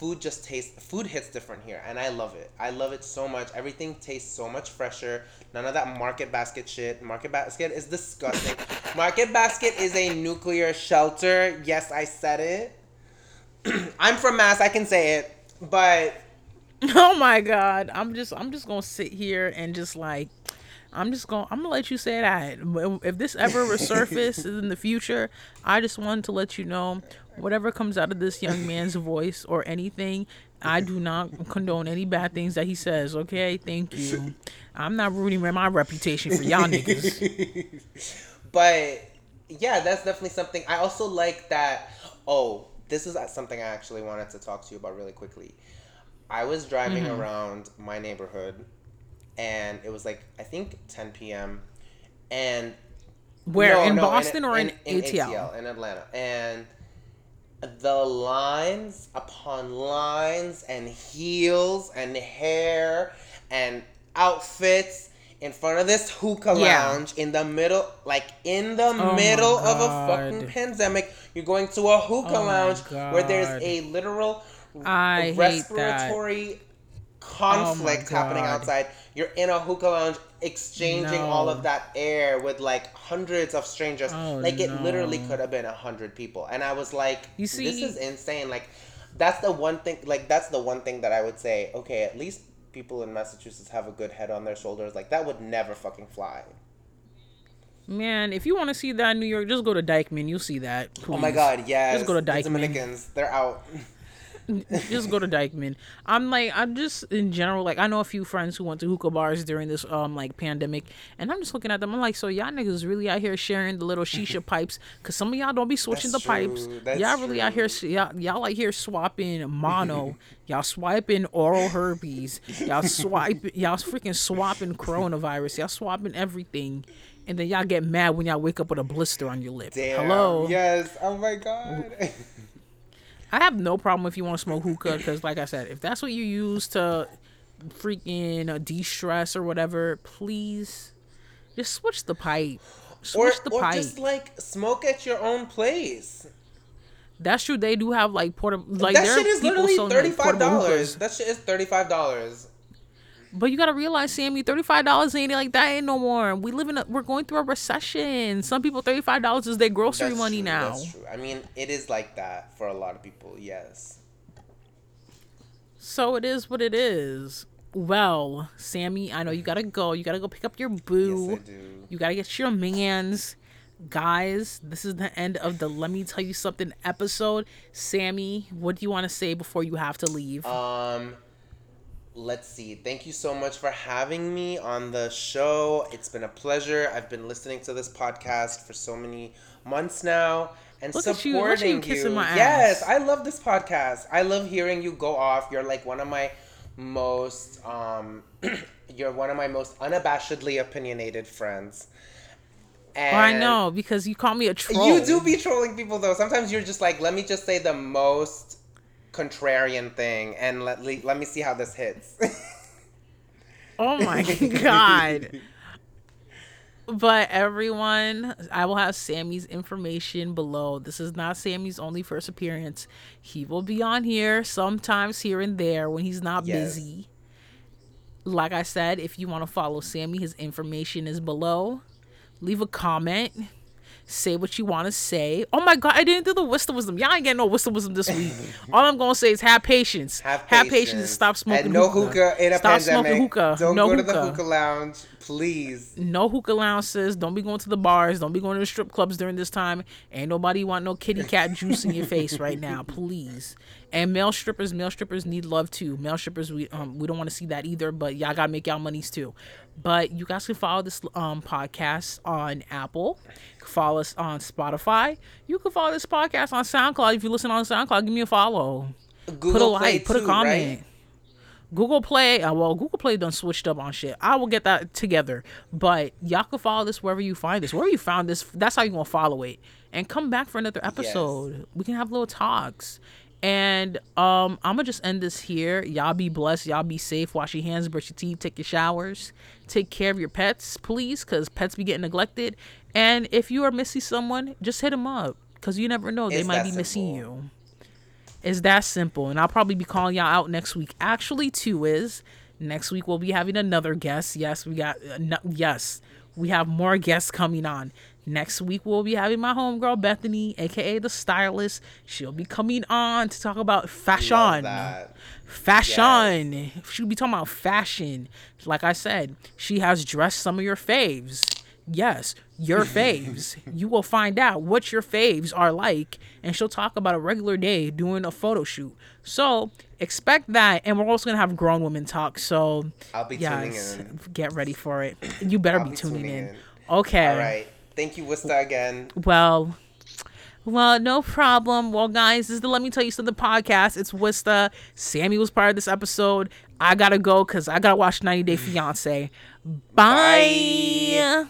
food just tastes. Food hits different here, and I love it. I love it so much. Everything tastes so much fresher. None of that market basket shit. Market basket is disgusting. market basket is a nuclear shelter. Yes, I said it. I'm from Mass. I can say it, but. Oh my God! I'm just I'm just gonna sit here and just like I'm just going. to I'm gonna let you say that. If this ever resurfaces in the future, I just wanted to let you know, whatever comes out of this young man's voice or anything, I do not condone any bad things that he says. Okay, thank you. I'm not ruining my reputation for y'all niggas. But yeah, that's definitely something. I also like that. Oh, this is something I actually wanted to talk to you about really quickly. I was driving mm-hmm. around my neighborhood and it was like I think 10 p.m. and where no, in no, Boston in, or in, in, in ATL? ATL in Atlanta and the lines upon lines and heels and hair and outfits in front of this hookah yeah. lounge in the middle like in the oh middle of a fucking pandemic you're going to a hookah oh lounge where there's a literal I respiratory conflict oh happening outside. You're in a hookah lounge exchanging no. all of that air with like hundreds of strangers. Oh, like it no. literally could have been a hundred people. And I was like, you see, this is insane. Like that's the one thing like that's the one thing that I would say, okay, at least people in Massachusetts have a good head on their shoulders. Like that would never fucking fly. Man, if you want to see that in New York, just go to Dyckman. You'll see that. Please. Oh my God, yeah. Just go to Dyckman. The Dominicans, they're out. just go to Dyckman. I'm like, I'm just in general, like, I know a few friends who went to hookah bars during this um like pandemic, and I'm just looking at them. I'm like, so y'all niggas really out here sharing the little shisha pipes? Cause some of y'all don't be switching That's the pipes. That's y'all really out here, y'all, y'all like here swapping mono. y'all swiping oral herpes. Y'all swipe, y'all freaking swapping coronavirus. Y'all swapping everything. And then y'all get mad when y'all wake up with a blister on your lip. Damn. Hello. Yes. Oh my god. I have no problem if you want to smoke hookah because, like I said, if that's what you use to freaking uh, de-stress or whatever, please just switch the pipe. or Switch the or pipe. just like smoke at your own place. That's true. They do have like portable. Like that shit is literally thirty five dollars. That shit is thirty five dollars. But you gotta realize, Sammy, thirty five dollars ain't like that ain't no more. We live in a, we're going through a recession. Some people thirty five dollars is their grocery That's money true, now. That's true. I mean, it is like that for a lot of people. Yes. So it is what it is. Well, Sammy, I know you gotta go. You gotta go pick up your boo. Yes, I do. You gotta get your man's. Guys, this is the end of the Let Me Tell You Something episode. Sammy, what do you want to say before you have to leave? Um, let's see. Thank you so much for having me on the show. It's been a pleasure. I've been listening to this podcast for so many months now and Look supporting you. You kissing my Yes. I love this podcast. I love hearing you go off. You're like one of my most um you're one of my most unabashedly opinionated friends. And Oh, I know because you call me a troll. you do be trolling people though. Sometimes you're just like, let me just say the most contrarian thing and let let me see how this hits. Oh my god. But everyone, I will have Sammy's information below. This is not Sammy's only first appearance. He will be on here sometimes here and there when he's not Yes. busy. Like I said, if you want to follow Sammy, his information is below. Leave a comment. Say what you want to say. Oh my god, I didn't do the wisdom wisdom. Y'all ain't getting no wisdom wisdom this week. All I'm gonna say is have patience. Have patience. patience. and stop smoking and no hookah. hookah in a Stop pandemic. smoking hookah. Don't no go hookah. to the hookah lounge, please. no hookah lounges. Don't be going to the bars. Don't be going to the strip clubs during this time. Ain't nobody want no kitty cat juice in your face right now, please. And male strippers, male strippers need love too. Male strippers, we um we don't want to see that either. But y'all gotta make y'all monies too. But you guys can follow this um podcast on Apple. Follow us on Spotify. You can follow this podcast on SoundCloud. If you listen on SoundCloud, give me a follow Google put a Play like, put a comment. right? Google Play, uh, well, Google Play done switched up on shit. I will get that together. But y'all can follow this wherever you find this. Wherever you found this, that's how you gonna follow it. And come back for another episode. We can have little talks. And um, I'm gonna just end this here. Y'all be blessed. Y'all be safe. Wash your hands, brush your teeth, take your showers. Take care of your pets, please, because pets be getting neglected. And if you are missing someone, just hit them up, because you never know. They It's might be missing you. It's that simple. And I'll probably be calling y'all out next week. Actually, two is next week we'll be having another guest. Yes, we got uh, no, yes, we have more guests coming on. Next week we'll be having my homegirl Bethany, aka the stylist. She'll be coming on to talk about fashion. Fashion. She'll be talking about fashion. Like I said, she has dressed some of your faves. Yes, your faves. you will find out what your faves are like, and she'll talk about a regular day doing a photo shoot. So expect that, and we're also gonna have grown women talk. So I'll be tuning yes, in. get ready for it. You better be be tuning, tuning in. in. Okay. All right. Thank you, Wista, again. Well, well, no problem. Well, guys, this is the Let Me Tell You Something podcast. It's Wista. Sammy was part of this episode. I gotta go because I gotta watch 90 Day Fiance. Bye. Bye.